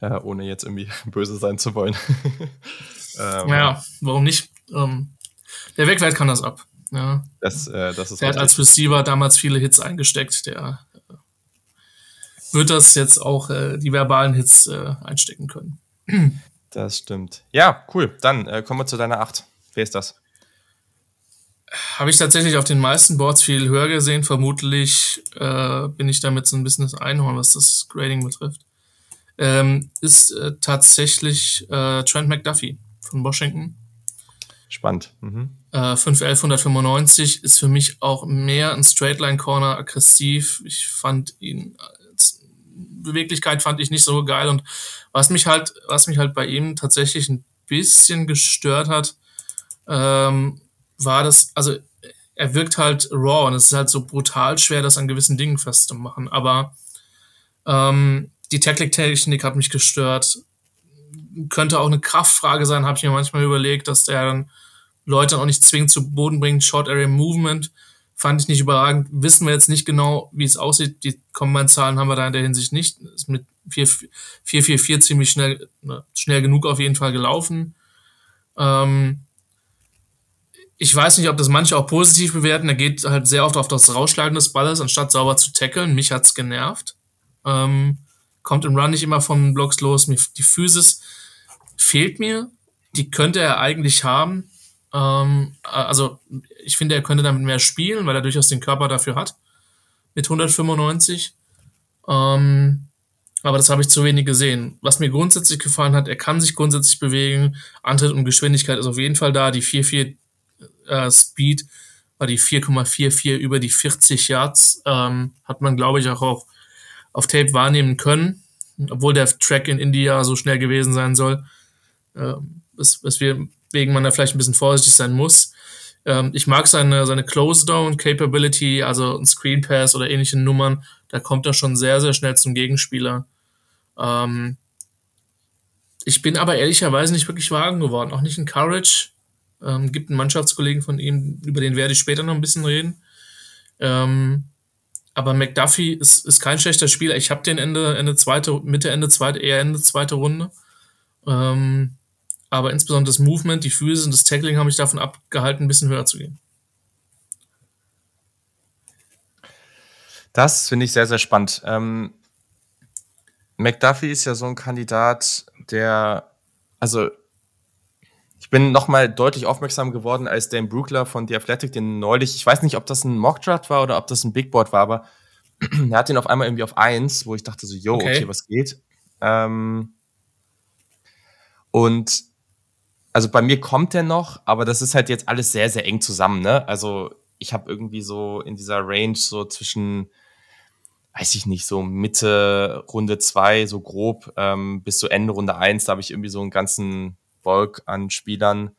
Äh, ohne jetzt irgendwie böse sein zu wollen. ähm, ja, warum nicht? Ähm, der Wegwert kann das ab. Ja. Das, äh, das ist der hat als Receiver damals viele Hits eingesteckt. Der wird das jetzt auch äh, die verbalen Hits äh, einstecken können. Das stimmt. Ja, cool. Dann äh, kommen wir zu deiner 8. Wer ist das? Habe ich tatsächlich auf den meisten Boards viel höher gesehen. Vermutlich äh, bin ich damit so ein bisschen das Einhorn, was das Grading betrifft. Ähm, ist äh, tatsächlich äh, Trent McDuffie von Washington. Spannend. Mhm. Äh, 51195 ist für mich auch mehr ein Straightline Corner aggressiv. Ich fand ihn Beweglichkeit fand ich nicht so geil und was mich halt, was mich halt bei ihm tatsächlich ein bisschen gestört hat, ähm, war das, also er wirkt halt raw und es ist halt so brutal schwer, das an gewissen Dingen festzumachen. Aber ähm, die Tackling-Technik hat mich gestört könnte auch eine Kraftfrage sein, habe ich mir manchmal überlegt, dass der dann Leute auch nicht zwingend zu Boden bringt. Short Area Movement fand ich nicht überragend. Wissen wir jetzt nicht genau, wie es aussieht. Die Combine-Zahlen haben wir da in der Hinsicht nicht. Ist mit 4-4-4 ziemlich schnell, ne, schnell genug auf jeden Fall gelaufen. Ähm, ich weiß nicht, ob das manche auch positiv bewerten. Er geht halt sehr oft auf das Rausschlagen des Balles, anstatt sauber zu tackeln. Mich hat's genervt. Ähm, kommt im Run nicht immer von Blocks los. Die Physis fehlt mir. die könnte er eigentlich haben. Ähm, also ich finde, er könnte damit mehr spielen, weil er durchaus den Körper dafür hat. Mit 195. Ähm, aber das habe ich zu wenig gesehen. Was mir grundsätzlich gefallen hat, er kann sich grundsätzlich bewegen. Antritt und Geschwindigkeit ist auf jeden Fall da. Die 4,4 äh, Speed war die 4,44 über die 40 Yards. Ähm, hat man, glaube ich, auch auf, auf Tape wahrnehmen können. Obwohl der Track in India so schnell gewesen sein soll. Ähm, weswegen man da vielleicht ein bisschen vorsichtig sein muss. Ähm, ich mag seine, seine Close-Down-Capability, also ein Screen Pass oder ähnliche Nummern. Da kommt er schon sehr, sehr schnell zum Gegenspieler. Ähm, ich bin aber ehrlicherweise nicht wirklich wagen geworden. Auch nicht in Courage. Ähm, gibt einen Mannschaftskollegen von ihm, über den werde ich später noch ein bisschen reden. Ähm, aber McDuffie ist, ist kein schlechter Spieler. Ich habe den Ende, Ende zweite, Mitte, Ende zweite, eher Ende zweite Runde. Ähm, aber insbesondere das Movement, die Füße und das Tackling haben mich davon abgehalten, ein bisschen höher zu gehen. Das finde ich sehr, sehr spannend. Ähm, McDuffie ist ja so ein Kandidat, der, also ich bin nochmal deutlich aufmerksam geworden, als Dan Brookler von The Athletic den neulich, ich weiß nicht, ob das ein Mockdraft war oder ob das ein Big Board war, aber er hat den auf einmal irgendwie auf eins, wo ich dachte so, yo, okay, okay was geht? Ähm, und also bei mir kommt der noch, aber das ist halt jetzt alles sehr, sehr eng zusammen, ne? Also ich habe irgendwie so in dieser Range so zwischen, weiß ich nicht, so Mitte Runde zwei so grob, ähm, bis zu Ende Runde eins da habe ich irgendwie so einen ganzen Bulk an Spielern,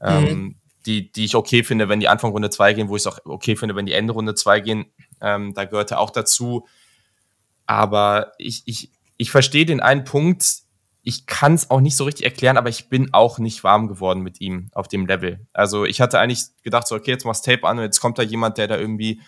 ähm, mhm. die, die ich okay finde, wenn die Anfang Runde zwei gehen, wo ich es auch okay finde, wenn die Ende Runde zwei gehen. Ähm, da gehört er auch dazu. Aber ich, ich, ich verstehe den einen Punkt, ich kann es auch nicht so richtig erklären, aber ich bin auch nicht warm geworden mit ihm auf dem Level. Also ich hatte eigentlich gedacht, so, okay, jetzt machst Tape an und jetzt kommt da jemand, der da irgendwie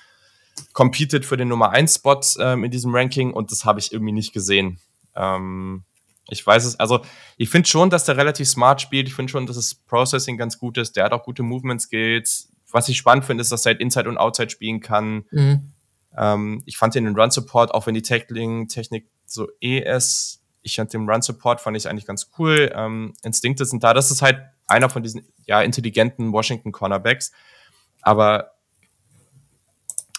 competed für den Nummer 1 Spot ähm, in diesem Ranking und das habe ich irgendwie nicht gesehen. Ähm, ich weiß es, also ich finde schon, dass der relativ smart spielt. Ich finde schon, dass das Processing ganz gut ist. Der hat auch gute Movement Skills. Was ich spannend finde, ist, dass er halt Inside und Outside spielen kann. Mhm. Ähm, ich fand den in Run Support, auch wenn die Tackling-Technik so eh ist, ich fand den Run Support fand ich eigentlich ganz cool. Ähm, Instinkte sind da. Das ist halt einer von diesen ja intelligenten Washington Cornerbacks. Aber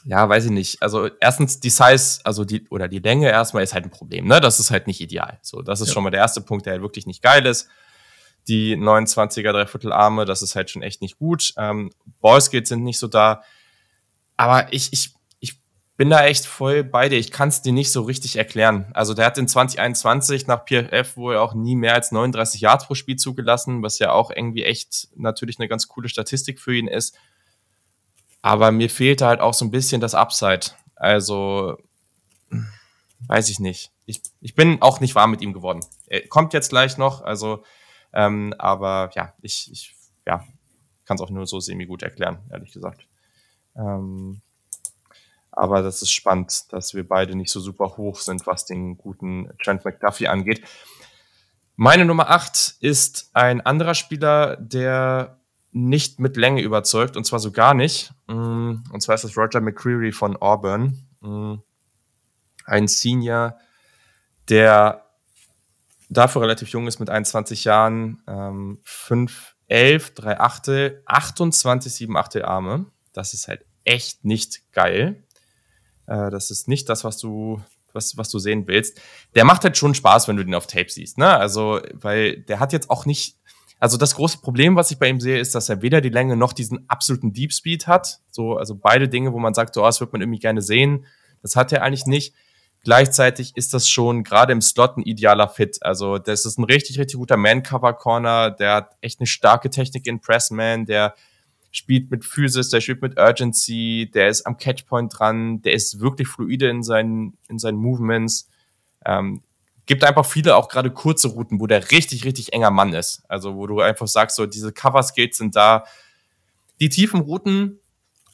ja, weiß ich nicht. Also erstens die Size, also die oder die Länge erstmal ist halt ein Problem. Ne, das ist halt nicht ideal. So, das ist ja. schon mal der erste Punkt, der halt wirklich nicht geil ist. Die 29er Dreiviertelarme, das ist halt schon echt nicht gut. Ähm, Ballskills sind nicht so da. Aber ich, ich bin da echt voll bei dir. Ich kann es dir nicht so richtig erklären. Also der hat in 2021 nach PFF wohl auch nie mehr als 39 Yards pro Spiel zugelassen, was ja auch irgendwie echt natürlich eine ganz coole Statistik für ihn ist. Aber mir fehlt halt auch so ein bisschen das Upside. Also weiß ich nicht. Ich, ich bin auch nicht warm mit ihm geworden. Er kommt jetzt gleich noch, also ähm, aber ja, ich, ich ja, kann es auch nur so semi gut erklären, ehrlich gesagt. Ähm, aber das ist spannend, dass wir beide nicht so super hoch sind, was den guten Trent McDuffie angeht. Meine Nummer 8 ist ein anderer Spieler, der nicht mit Länge überzeugt, und zwar so gar nicht. Mm, und zwar ist das Roger McCreary von Auburn. Mm, ein Senior, der dafür relativ jung ist mit 21 Jahren, 5, 11, 3 Achtel, 28, 7 Achtel Arme. Das ist halt echt nicht geil. Äh, das ist nicht das, was du, was, was du sehen willst. Der macht halt schon Spaß, wenn du den auf Tape siehst, ne? Also, weil der hat jetzt auch nicht, also das große Problem, was ich bei ihm sehe, ist, dass er weder die Länge noch diesen absoluten Deep Speed hat. So, also beide Dinge, wo man sagt, so, oh, das wird man irgendwie gerne sehen. Das hat er eigentlich nicht. Gleichzeitig ist das schon gerade im Slot ein idealer Fit. Also, das ist ein richtig, richtig guter Man-Cover-Corner. Der hat echt eine starke Technik in Pressman. Der spielt mit Physis, der spielt mit Urgency, der ist am Catchpoint dran, der ist wirklich fluide in seinen, in seinen Movements. Ähm, gibt einfach viele auch gerade kurze Routen, wo der richtig, richtig enger Mann ist. Also wo du einfach sagst, so diese Cover-Skills sind da. Die tiefen Routen,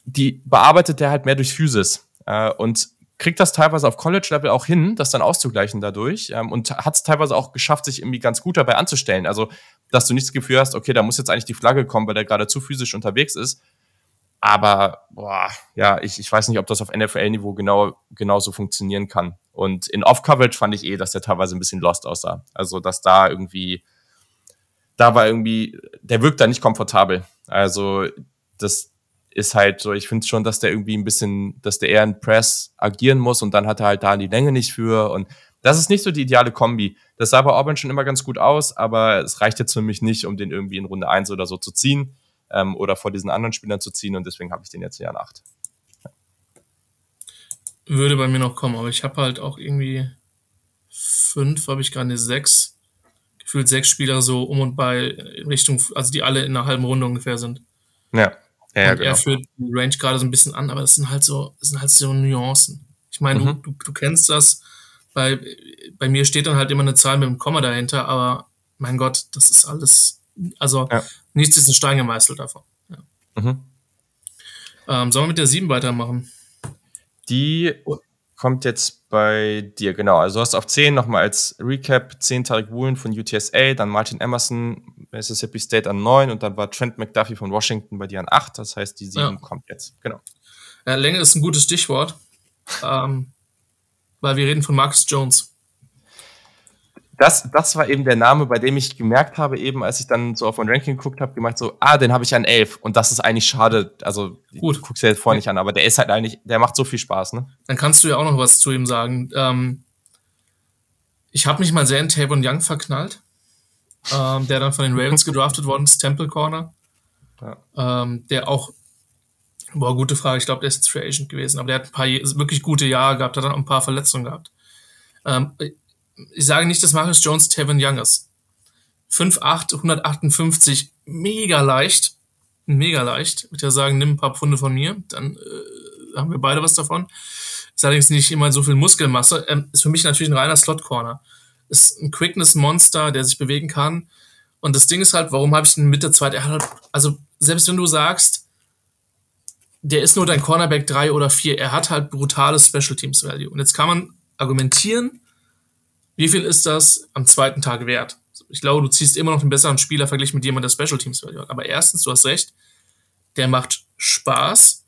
die bearbeitet der halt mehr durch Physis. Äh, und kriegt das teilweise auf College-Level auch hin, das dann auszugleichen dadurch ähm, und hat es teilweise auch geschafft, sich irgendwie ganz gut dabei anzustellen. Also, dass du nicht das Gefühl hast, okay, da muss jetzt eigentlich die Flagge kommen, weil der gerade zu physisch unterwegs ist. Aber, boah, ja, ich, ich weiß nicht, ob das auf NFL-Niveau genau, genauso funktionieren kann. Und in Off-Coverage fand ich eh, dass der teilweise ein bisschen lost aussah. Also, dass da irgendwie da war irgendwie, der wirkt da nicht komfortabel. Also das ist halt so, ich finde schon, dass der irgendwie ein bisschen, dass der eher in Press agieren muss und dann hat er halt da die Länge nicht für und das ist nicht so die ideale Kombi. Das sah bei Auburn schon immer ganz gut aus, aber es reicht jetzt für mich nicht, um den irgendwie in Runde 1 oder so zu ziehen ähm, oder vor diesen anderen Spielern zu ziehen und deswegen habe ich den jetzt hier an 8. Würde bei mir noch kommen, aber ich habe halt auch irgendwie fünf, habe ich gerade eine sechs. Gefühlt sechs Spieler so um und bei in Richtung, also die alle in einer halben Runde ungefähr sind. Ja. Ja, und genau. er führt die Range gerade so ein bisschen an, aber das sind halt so, das sind halt so Nuancen. Ich meine, mhm. du, du, du kennst das. Bei, bei mir steht dann halt immer eine Zahl mit einem Komma dahinter, aber mein Gott, das ist alles, also ja. nichts ist ein Stein gemeißelt davon. Ja. Mhm. Ähm, sollen wir mit der 7 weitermachen? Die kommt jetzt bei dir, genau. Also du hast auf 10 nochmal als Recap 10 Tarek Woolen von UTSA, dann Martin Emerson, Mississippi State an 9 und dann war Trent McDuffie von Washington bei dir an 8. Das heißt, die 7 ja. kommt jetzt. Genau. Ja, Länge ist ein gutes Stichwort, ähm, weil wir reden von Marcus Jones das, das war eben der Name, bei dem ich gemerkt habe, eben als ich dann so auf mein Ranking geguckt habe, gemerkt so, ah, den habe ich an 11 und das ist eigentlich schade. Also gut, guck's dir jetzt vorher nicht an, aber der ist halt eigentlich, der macht so viel Spaß, ne? Dann kannst du ja auch noch was zu ihm sagen. Ähm, ich habe mich mal sehr in Tavon Young verknallt, ähm, der dann von den Ravens gedraftet worden ist, Temple Corner, ja. ähm, der auch Boah, gute Frage. Ich glaube, der ist jetzt Free Agent gewesen, aber der hat ein paar wirklich gute Jahre gehabt, hat dann auch ein paar Verletzungen gehabt. Ähm, ich sage nicht, dass Marius Jones Tevin Young ist. 5'8, 158, mega leicht. Mega leicht. Ich würde ja sagen, nimm ein paar Pfunde von mir, dann äh, haben wir beide was davon. Ist allerdings nicht immer so viel Muskelmasse. Ähm, ist für mich natürlich ein reiner Slot-Corner. Ist ein Quickness-Monster, der sich bewegen kann. Und das Ding ist halt, warum habe ich den mit der zweiten? Halt, also, selbst wenn du sagst, der ist nur dein Cornerback 3 oder 4, er hat halt brutales Special Teams Value. Und jetzt kann man argumentieren, wie viel ist das am zweiten Tag wert? Ich glaube, du ziehst immer noch einen besseren Spieler verglichen mit jemandem, der Special Teams hat. Aber erstens, du hast recht, der macht Spaß.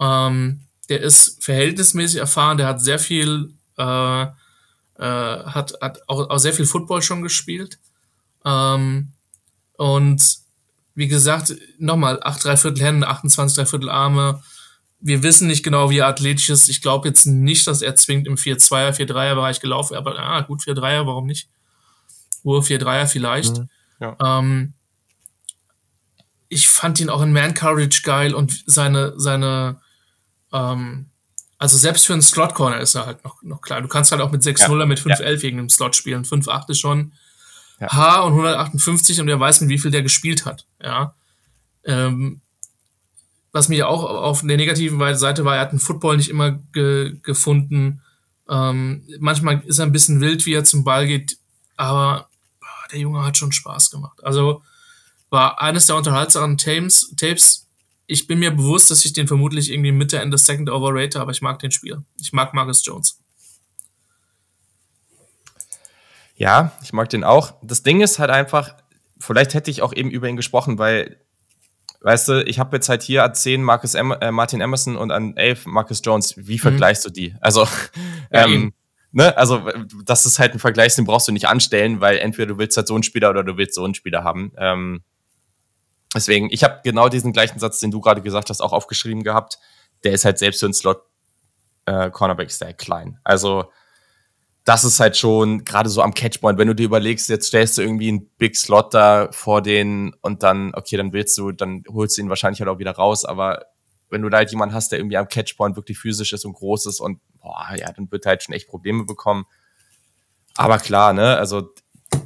Ähm, der ist verhältnismäßig erfahren, der hat sehr viel, äh, äh, hat, hat auch, auch sehr viel Football schon gespielt. Ähm, und wie gesagt, nochmal, 8 Dreiviertel Hände, 28 Dreiviertel Arme, wir wissen nicht genau, wie er athletisch ist. Ich glaube jetzt nicht, dass er zwingend im 4-2er, 4-3er-Bereich gelaufen aber ah, gut, 4-3er, warum nicht? Nur 4-3er vielleicht. Mhm, ja. ähm, ich fand ihn auch in Man Courage geil und seine, seine, ähm, also selbst für einen Slot Corner ist er halt noch, noch klar. Du kannst halt auch mit 6-0er, ja. mit 5-11 ja. gegen einen Slot spielen. 5-8 ist schon ja. H und 158 und er weiß, mit wie viel der gespielt hat. Ja. Ähm, was mir auch auf der negativen Seite war, er hat den Football nicht immer ge gefunden. Ähm, manchmal ist er ein bisschen wild, wie er zum Ball geht, aber boah, der Junge hat schon Spaß gemacht. Also war eines der unterhaltsamen Tapes, Tapes. Ich bin mir bewusst, dass ich den vermutlich irgendwie Mitte, Ende Second overrate, aber ich mag den Spieler. Ich mag Marcus Jones. Ja, ich mag den auch. Das Ding ist halt einfach, vielleicht hätte ich auch eben über ihn gesprochen, weil weißt du, ich habe jetzt halt hier an 10 Marcus em äh, Martin Emerson und an 11 Marcus Jones. Wie mhm. vergleichst du die? Also, ja, ähm, ne, also das ist halt ein Vergleich, den brauchst du nicht anstellen, weil entweder du willst halt so einen Spieler oder du willst so einen Spieler haben. Ähm, deswegen, ich habe genau diesen gleichen Satz, den du gerade gesagt hast, auch aufgeschrieben gehabt. Der ist halt selbst für einen Slot äh, Cornerback sehr klein. Also das ist halt schon gerade so am Catchpoint, wenn du dir überlegst, jetzt stellst du irgendwie einen Big Slot da vor den und dann, okay, dann willst du, dann holst du ihn wahrscheinlich halt auch wieder raus, aber wenn du da halt jemanden hast, der irgendwie am Catchpoint wirklich physisch ist und groß ist und boah, ja, dann wird er halt schon echt Probleme bekommen. Aber klar, ne, also,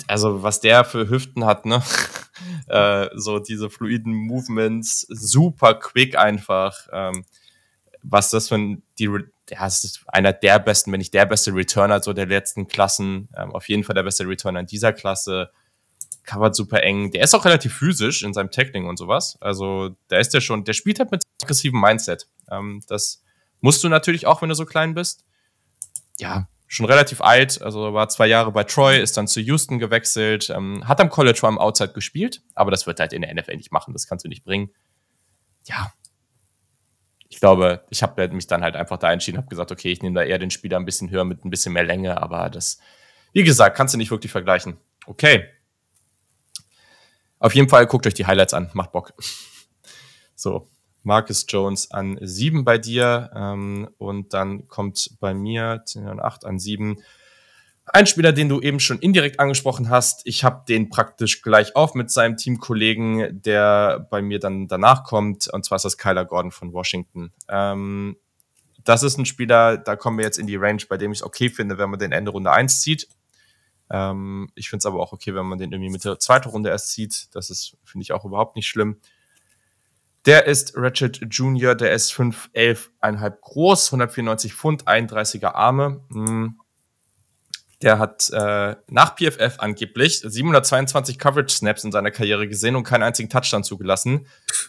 also was der für Hüften hat, ne, äh, so diese fluiden Movements, super quick einfach, ähm, was das für ein, die, ja, es ist einer der besten, wenn nicht der beste Returner so der letzten Klassen. Ähm, auf jeden Fall der beste Returner in dieser Klasse. Covert super eng. Der ist auch relativ physisch in seinem Tackling und sowas. Also, da ist der schon, der spielt halt mit aggressivem Mindset. Ähm, das musst du natürlich auch, wenn du so klein bist. Ja, schon relativ alt, also war zwei Jahre bei Troy, ist dann zu Houston gewechselt, ähm, hat am College vor allem Outside gespielt, aber das wird halt in der NFL nicht machen, das kannst du nicht bringen. Ja, ich glaube, ich habe mich dann halt einfach da entschieden, habe gesagt, okay, ich nehme da eher den Spieler ein bisschen höher mit ein bisschen mehr Länge, aber das, wie gesagt, kannst du nicht wirklich vergleichen. Okay. Auf jeden Fall guckt euch die Highlights an, macht Bock. So, Marcus Jones an sieben bei dir ähm, und dann kommt bei mir 10 und 8 an sieben ein Spieler, den du eben schon indirekt angesprochen hast. Ich habe den praktisch gleich auf mit seinem Teamkollegen, der bei mir dann danach kommt. Und zwar ist das Kyler Gordon von Washington. Ähm, das ist ein Spieler, da kommen wir jetzt in die Range, bei dem ich es okay finde, wenn man den Ende Runde 1 zieht. Ähm, ich finde es aber auch okay, wenn man den irgendwie Mitte zweite Runde erst zieht. Das ist, finde ich, auch überhaupt nicht schlimm. Der ist Ratchet Junior, der ist 5'11,5 groß, 194 Pfund, 31er Arme. Hm der hat äh, nach PFF angeblich 722 Coverage Snaps in seiner Karriere gesehen und keinen einzigen Touchdown zugelassen.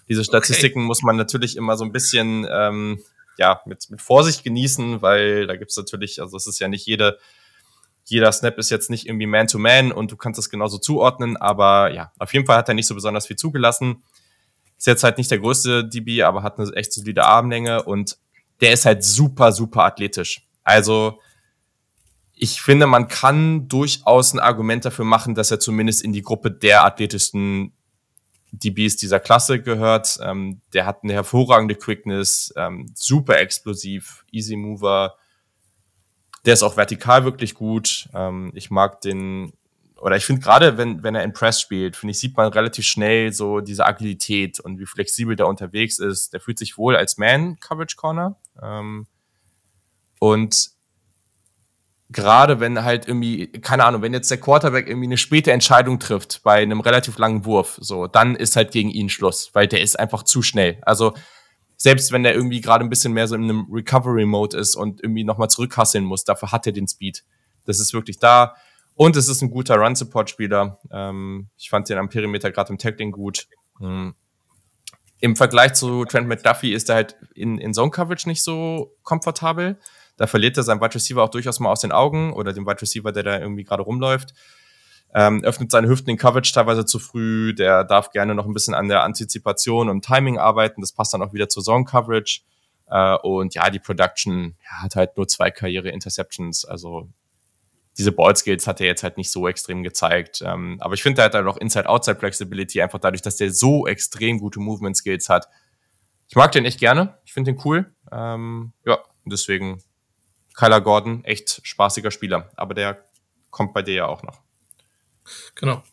Diese Statistiken okay. muss man natürlich immer so ein bisschen ähm, ja mit, mit Vorsicht genießen, weil da gibt's natürlich, also es ist ja nicht jede jeder Snap ist jetzt nicht irgendwie Man-to-Man -Man und du kannst das genauso zuordnen, aber ja, auf jeden Fall hat er nicht so besonders viel zugelassen. Ist jetzt halt nicht der größte DB, aber hat eine echt solide Armlänge und der ist halt super, super athletisch. Also ich finde, man kann durchaus ein Argument dafür machen, dass er zumindest in die Gruppe der athletischsten DBs dieser Klasse gehört. Ähm, der hat eine hervorragende Quickness, ähm, super explosiv, easy mover. Der ist auch vertikal wirklich gut. Ähm, ich mag den, oder ich finde gerade, wenn, wenn er in Press spielt, finde ich, sieht man relativ schnell so diese Agilität und wie flexibel der unterwegs ist. Der fühlt sich wohl als Man-Coverage-Corner. Ähm, und gerade wenn halt irgendwie, keine Ahnung, wenn jetzt der Quarterback irgendwie eine späte Entscheidung trifft bei einem relativ langen Wurf, so, dann ist halt gegen ihn Schluss, weil der ist einfach zu schnell. Also selbst wenn der irgendwie gerade ein bisschen mehr so in einem Recovery-Mode ist und irgendwie nochmal zurückhasseln muss, dafür hat er den Speed. Das ist wirklich da. Und es ist ein guter Run-Support-Spieler. Ähm, ich fand den am Perimeter gerade im Tackling gut. Mhm. Im Vergleich zu Trent McDuffie ist er halt in, in Zone-Coverage nicht so komfortabel. Da verliert er seinen Wide Receiver auch durchaus mal aus den Augen oder den Wide Receiver, der da irgendwie gerade rumläuft. Ähm, öffnet seine Hüften in Coverage teilweise zu früh. Der darf gerne noch ein bisschen an der Antizipation und Timing arbeiten. Das passt dann auch wieder zur Zone Coverage. Äh, und ja, die Production ja, hat halt nur zwei Karriere-Interceptions. Also diese Ball-Skills hat er jetzt halt nicht so extrem gezeigt. Ähm, aber ich finde, er hat halt auch Inside-Outside-Flexibility, einfach dadurch, dass der so extrem gute Movement-Skills hat. Ich mag den echt gerne. Ich finde den cool. Ähm, ja, deswegen Kyler Gordon, echt spaßiger Spieler. Aber der kommt bei dir ja auch noch. Genau.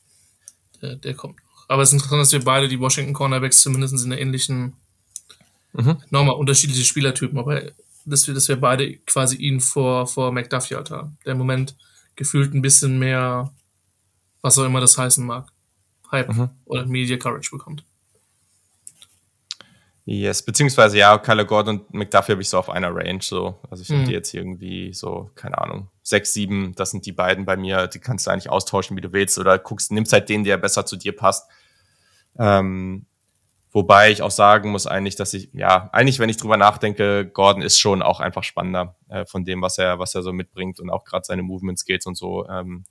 Der, der kommt noch. Aber es ist interessant, dass wir beide die Washington Cornerbacks zumindest in der ähnlichen, mhm. nochmal unterschiedliche Spielertypen, aber dass wir, dass wir beide quasi ihn vor, vor McDuffie halt haben. Der Moment gefühlt ein bisschen mehr, was auch immer das heißen mag, Hype mhm. oder Media Courage bekommt. Yes, beziehungsweise ja, Kyler Gordon und McDuffie habe ich so auf einer Range so. Also ich mhm. habe die jetzt irgendwie so, keine Ahnung, sechs, sieben, das sind die beiden bei mir. Die kannst du eigentlich austauschen, wie du willst. Oder guckst, nimmst halt den, der besser zu dir passt. Ähm, wobei ich auch sagen muss eigentlich, dass ich, ja, eigentlich, wenn ich drüber nachdenke, Gordon ist schon auch einfach spannender äh, von dem, was er, was er so mitbringt und auch gerade seine Movement Skills und so. Ähm,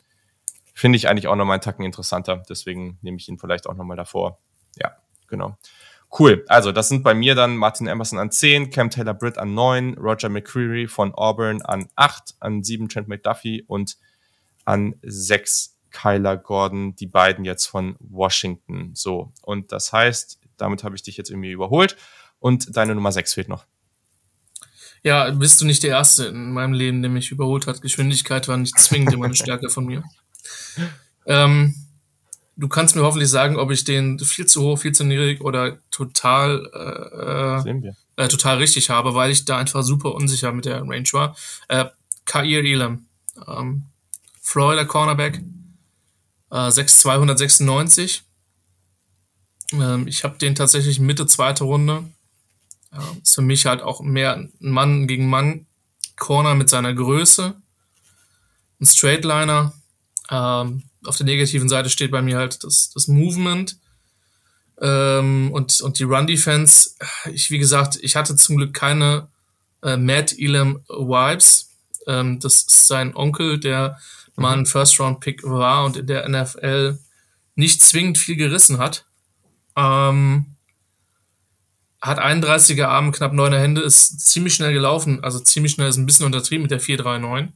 Finde ich eigentlich auch nochmal einen Tacken interessanter. Deswegen nehme ich ihn vielleicht auch nochmal davor. Ja, genau. Cool. Also, das sind bei mir dann Martin Emerson an 10, Cam Taylor Britt an 9, Roger McCreary von Auburn an 8, an 7 Trent McDuffie und an 6 Kyler Gordon, die beiden jetzt von Washington. So. Und das heißt, damit habe ich dich jetzt irgendwie überholt und deine Nummer 6 fehlt noch. Ja, bist du nicht der Erste in meinem Leben, der mich überholt hat. Geschwindigkeit war nicht zwingend immer eine Stärke von mir. Ähm, du kannst mir hoffentlich sagen, ob ich den viel zu hoch, viel zu niedrig oder total, äh, äh, total richtig habe, weil ich da einfach super unsicher mit der Range war. Äh, Kair Elam, ähm, Florida Cornerback, äh, 6,296. Ähm, ich habe den tatsächlich Mitte zweite Runde. Ja, ist für mich halt auch mehr ein Mann gegen Mann Corner mit seiner Größe. Ein Straightliner. Ähm, auf der negativen Seite steht bei mir halt das, das Movement ähm, und, und die Run-Defense. Ich, wie gesagt, ich hatte zum Glück keine äh, Matt Elam Vibes. Ähm, das ist sein Onkel, der mhm. mal ein First-Round-Pick war und in der NFL nicht zwingend viel gerissen hat. Ähm, hat 31er Arme, knapp 9er Hände, ist ziemlich schnell gelaufen. Also ziemlich schnell ist ein bisschen untertrieben mit der 439.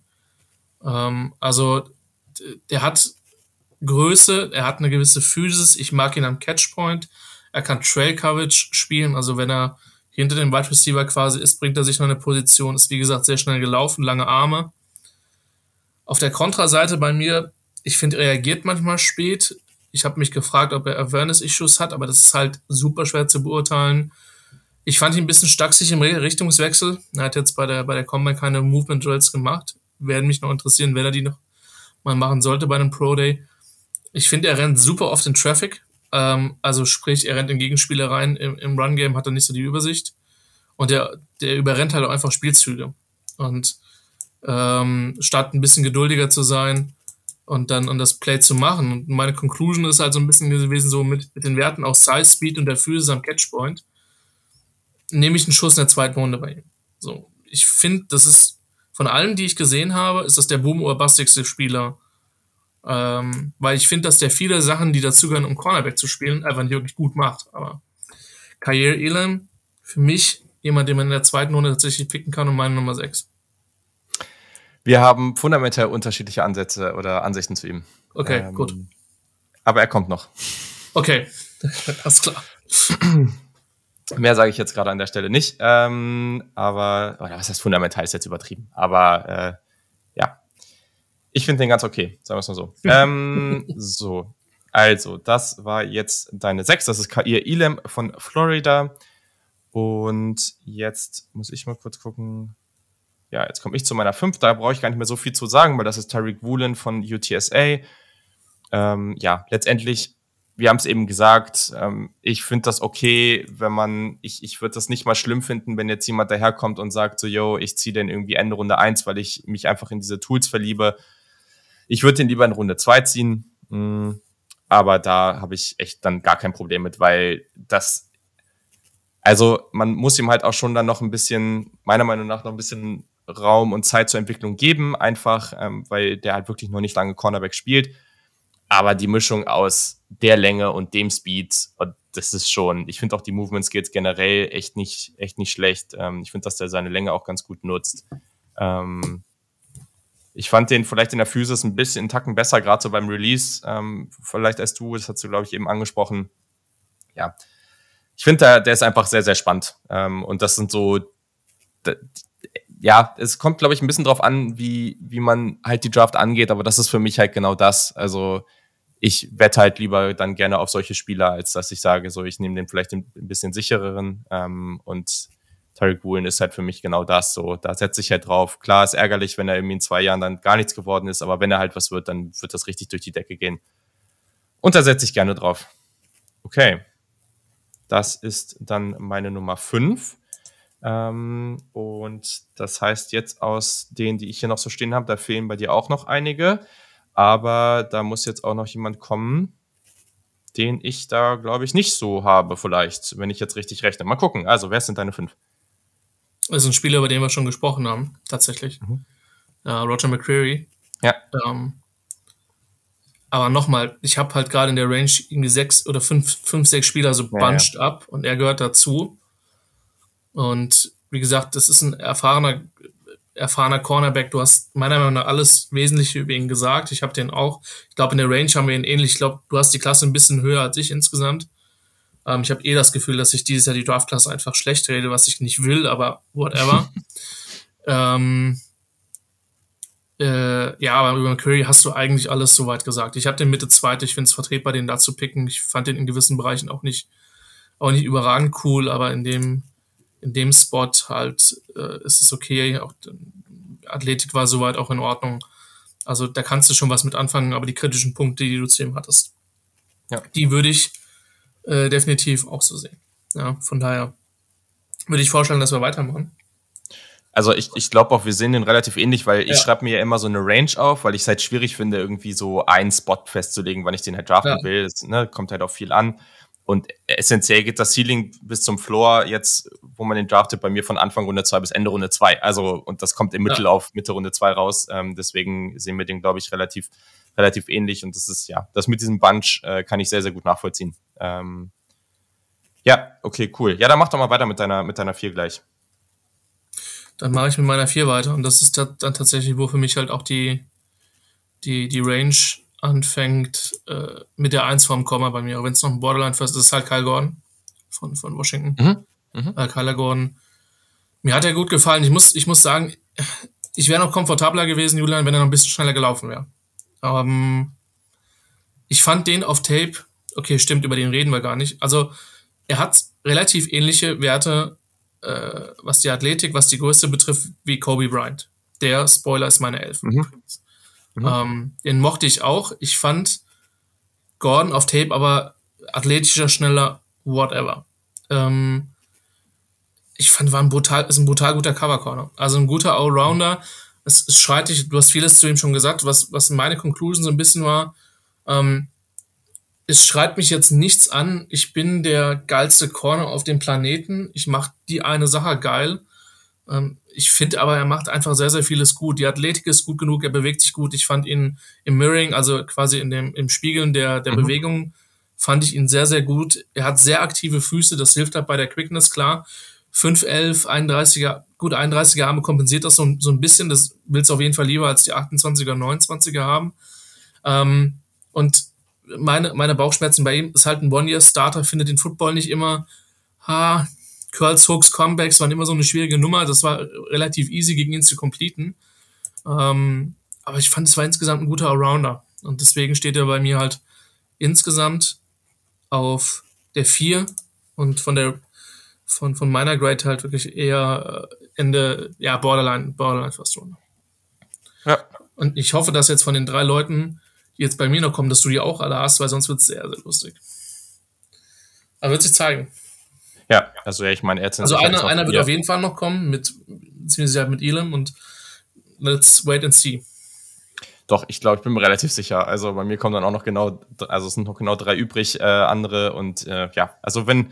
Ähm, also der hat Größe, er hat eine gewisse Physis, ich mag ihn am Catchpoint, er kann Trail Coverage spielen, also wenn er hinter dem Wide Receiver quasi ist, bringt er sich noch eine Position, ist wie gesagt sehr schnell gelaufen, lange Arme. Auf der Kontraseite bei mir, ich finde, er reagiert manchmal spät. Ich habe mich gefragt, ob er Awareness-Issues hat, aber das ist halt super schwer zu beurteilen. Ich fand ihn ein bisschen stachsig im Richtungswechsel. Er hat jetzt bei der, bei der Combine keine Movement Drills gemacht. Werden mich noch interessieren, wenn er die noch mal machen sollte bei einem Pro Day. Ich finde, er rennt super oft in Traffic. Ähm, also sprich, er rennt in Gegenspieler rein. Im, im Run-Game hat er nicht so die Übersicht. Und der, der überrennt halt auch einfach Spielzüge. Und ähm, statt ein bisschen geduldiger zu sein und dann und das Play zu machen. Und meine Conclusion ist halt so ein bisschen gewesen, so mit, mit den Werten auch Size, Speed und der Physis am Catchpoint, nehme ich einen Schuss in der zweiten Runde bei ihm. So, ich finde, das ist von allen, die ich gesehen habe, ist das der boom oder bastigste Spieler. Ähm, weil ich finde, dass der viele Sachen, die dazugehören, um Cornerback zu spielen, einfach nicht wirklich gut macht. Aber Kair Elam, für mich jemand, den man in der zweiten Runde tatsächlich picken kann und meine Nummer 6. Wir haben fundamental unterschiedliche Ansätze oder Ansichten zu ihm. Okay, ähm, gut. Aber er kommt noch. Okay, alles klar. Mehr sage ich jetzt gerade an der Stelle nicht. Ähm, aber, oder was heißt fundamental, ist jetzt übertrieben. Aber äh, ja, ich finde den ganz okay, sagen wir es mal so. ähm, so, also, das war jetzt deine 6. Das ist Kair Elam von Florida. Und jetzt muss ich mal kurz gucken ja, jetzt komme ich zu meiner 5, da brauche ich gar nicht mehr so viel zu sagen, weil das ist Tariq Woolen von UTSA. Ähm, ja, letztendlich, wir haben es eben gesagt, ähm, ich finde das okay, wenn man, ich, ich würde das nicht mal schlimm finden, wenn jetzt jemand daherkommt und sagt so, yo, ich ziehe den irgendwie Ende Runde 1, weil ich mich einfach in diese Tools verliebe. Ich würde den lieber in Runde 2 ziehen, mh, mm, aber da habe ich echt dann gar kein Problem mit, weil das also man muss ihm halt auch schon dann noch ein bisschen, meiner Meinung nach, noch ein bisschen Raum und Zeit zur Entwicklung geben, einfach, ähm, weil der halt wirklich noch nicht lange Cornerback spielt. Aber die Mischung aus der Länge und dem Speed, das ist schon, ich finde auch die Movement Skills generell echt nicht, echt nicht schlecht. Ähm, ich finde, dass der seine Länge auch ganz gut nutzt. Ähm, ich fand den vielleicht in der Physis ein bisschen einen Tacken besser, gerade so beim Release, ähm, vielleicht als du, das hast du, glaube ich, eben angesprochen. Ja, ich finde, der, der ist einfach sehr, sehr spannend. Ähm, und das sind so ja, es kommt, glaube ich, ein bisschen drauf an, wie, wie man halt die Draft angeht, aber das ist für mich halt genau das. Also ich wette halt lieber dann gerne auf solche Spieler, als dass ich sage, so ich nehme den vielleicht ein, bisschen sichereren. Ähm, und Tarek Woolen ist halt für mich genau das. So, da setze ich halt drauf. Klar, ist ärgerlich, wenn er irgendwie in zwei Jahren dann gar nichts geworden ist, aber wenn er halt was wird, dann wird das richtig durch die Decke gehen. Und da setze ich gerne drauf. Okay. Das ist dann meine Nummer fünf. Ähm, und das heißt jetzt aus denen, die ich hier noch so stehen habe, da fehlen bei dir auch noch einige. Aber da muss jetzt auch noch jemand kommen, den ich da, glaube ich, nicht so habe, vielleicht, wenn ich jetzt richtig rechne. Mal gucken. Also, wer sind deine fünf? Das ist ein Spieler, über den wir schon gesprochen haben, tatsächlich. Mhm. Uh, Roger McCreary. Ja. Ähm, aber nochmal, ich habe halt gerade in der Range irgendwie sechs oder fünf, fünf sechs Spieler so ja, bunched ja. ab und er gehört dazu. Und wie gesagt, das ist ein erfahrener, erfahrener Cornerback. Du hast meiner Meinung nach alles Wesentliche über ihn gesagt. Ich habe den auch, ich glaube, in der Range haben wir ihn ähnlich. Ich glaube, du hast die Klasse ein bisschen höher als ich insgesamt. Ähm, ich habe eh das Gefühl, dass ich dieses Jahr die Draftklasse einfach schlecht rede, was ich nicht will, aber whatever. ähm, äh, ja, aber über Curry hast du eigentlich alles soweit gesagt. Ich habe den Mitte zweite, ich finde es vertretbar, den da zu picken. Ich fand den in gewissen Bereichen auch nicht, auch nicht überragend cool, aber in dem, in dem Spot halt äh, ist es okay. Auch Athletik war soweit auch in Ordnung. Also da kannst du schon was mit anfangen, aber die kritischen Punkte, die du zu ihm hattest, ja. die würde ich äh, definitiv auch so sehen. Ja, von daher würde ich vorschlagen, dass wir weitermachen. Also ich, ich glaube auch, wir sehen den relativ ähnlich, weil ich ja. schreibe mir ja immer so eine Range auf, weil ich es halt schwierig finde, irgendwie so einen Spot festzulegen, wann ich den halt draften ja. will. Das ne, kommt halt auch viel an. Und essentiell geht das Ceiling bis zum Floor jetzt, wo man den draftet, bei mir von Anfang Runde 2 bis Ende Runde 2. Also, und das kommt im Mittel ja. auf Mitte Runde 2 raus. Ähm, deswegen sehen wir den, glaube ich, relativ, relativ ähnlich. Und das ist, ja, das mit diesem Bunch äh, kann ich sehr, sehr gut nachvollziehen. Ähm, ja, okay, cool. Ja, dann mach doch mal weiter mit deiner, mit deiner 4 gleich. Dann mache ich mit meiner 4 weiter. Und das ist dann tatsächlich, wo für mich halt auch die, die, die Range anfängt äh, mit der 1 vorm Komma bei mir, auch wenn es noch ein Borderline First ist, ist halt Kyle Gordon von, von Washington. Mhm. Mhm. Äh, Kyler Gordon. Mir hat er gut gefallen. Ich muss, ich muss sagen, ich wäre noch komfortabler gewesen, Julian, wenn er noch ein bisschen schneller gelaufen wäre. Ähm, ich fand den auf Tape, okay, stimmt, über den reden wir gar nicht. Also, er hat relativ ähnliche Werte, äh, was die Athletik, was die Größe betrifft, wie Kobe Bryant. Der Spoiler ist meine Elf. Mhm. Mhm. Ähm, den mochte ich auch. Ich fand Gordon auf Tape aber athletischer, schneller, whatever. Ähm, ich fand, war ein brutal, ist ein brutal guter Cover Corner. Also ein guter Allrounder. Es, es schreit dich, du hast vieles zu ihm schon gesagt, was, was meine Conclusion so ein bisschen war. Ähm, es schreit mich jetzt nichts an. Ich bin der geilste Corner auf dem Planeten. Ich mache die eine Sache geil. Ähm, ich finde aber, er macht einfach sehr, sehr vieles gut. Die Athletik ist gut genug, er bewegt sich gut. Ich fand ihn im Mirroring, also quasi in dem, im Spiegeln der, der mhm. Bewegung, fand ich ihn sehr, sehr gut. Er hat sehr aktive Füße, das hilft halt bei der Quickness, klar. 511, 31er, gut, 31er Arme kompensiert das so, so ein bisschen. Das willst du auf jeden Fall lieber als die 28er, 29er haben. Ähm, und meine, meine Bauchschmerzen bei ihm ist halt ein One-Year-Starter, findet den Football nicht immer. Ha, Curls, Hooks, Comebacks waren immer so eine schwierige Nummer. Das war relativ easy gegen ihn zu completen. Ähm, aber ich fand, es war insgesamt ein guter Allrounder. Und deswegen steht er bei mir halt insgesamt auf der 4 und von der von, von meiner Grade halt wirklich eher äh, Ende, ja, Borderline, Borderline First Runde. Ja. Und ich hoffe, dass jetzt von den drei Leuten, die jetzt bei mir noch kommen, dass du die auch alle hast, weil sonst wird es sehr, sehr lustig. Aber wird sich zeigen. Ja, also ich meine, er Also einer, einer wird ja. auf jeden Fall noch kommen, mit, beziehungsweise mit Elam und let's wait and see. Doch, ich glaube, ich bin mir relativ sicher. Also bei mir kommen dann auch noch genau, also es sind noch genau drei übrig, äh, andere und äh, ja, also wenn,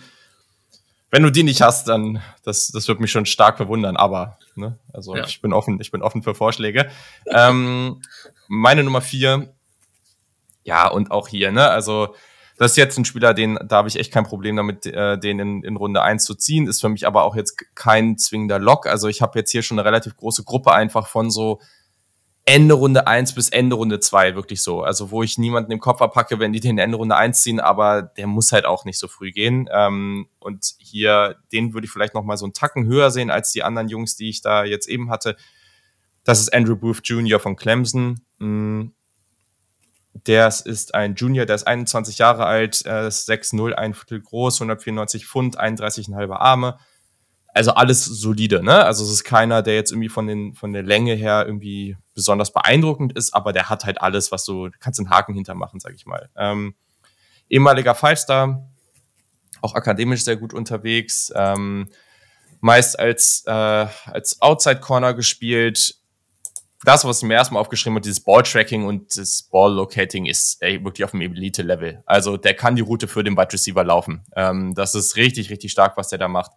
wenn du die nicht hast, dann das, das wird mich schon stark verwundern. Aber ne, also ja. ich bin offen, ich bin offen für Vorschläge. ähm, meine Nummer vier, ja und auch hier, ne, also das ist jetzt ein Spieler, den da habe ich echt kein Problem damit, äh, den in, in Runde eins zu ziehen. Ist für mich aber auch jetzt kein zwingender Lock. Also ich habe jetzt hier schon eine relativ große Gruppe einfach von so Ende Runde eins bis Ende Runde zwei wirklich so. Also wo ich niemanden im Kopf abpacke, wenn die den Ende Runde eins ziehen, aber der muss halt auch nicht so früh gehen. Ähm, und hier, den würde ich vielleicht noch mal so einen Tacken höher sehen als die anderen Jungs, die ich da jetzt eben hatte. Das ist Andrew Booth Jr. von Clemson. Mm, der ist ein Junior, der ist 21 Jahre alt, äh, ist 6'0, ein Viertel groß, 194 Pfund, 31,5 Arme also alles solide, ne? Also es ist keiner, der jetzt irgendwie von, den, von der Länge her irgendwie besonders beeindruckend ist, aber der hat halt alles, was du, du kannst einen Haken hintermachen, sag ich mal. Ähm, ehemaliger Five-Star, auch akademisch sehr gut unterwegs, ähm, meist als, äh, als Outside-Corner gespielt. Das, was ich mir erstmal aufgeschrieben habe, dieses Ball-Tracking und das Ball-Locating ist ey, wirklich auf dem Elite-Level. Also der kann die Route für den Wide Receiver laufen. Ähm, das ist richtig, richtig stark, was der da macht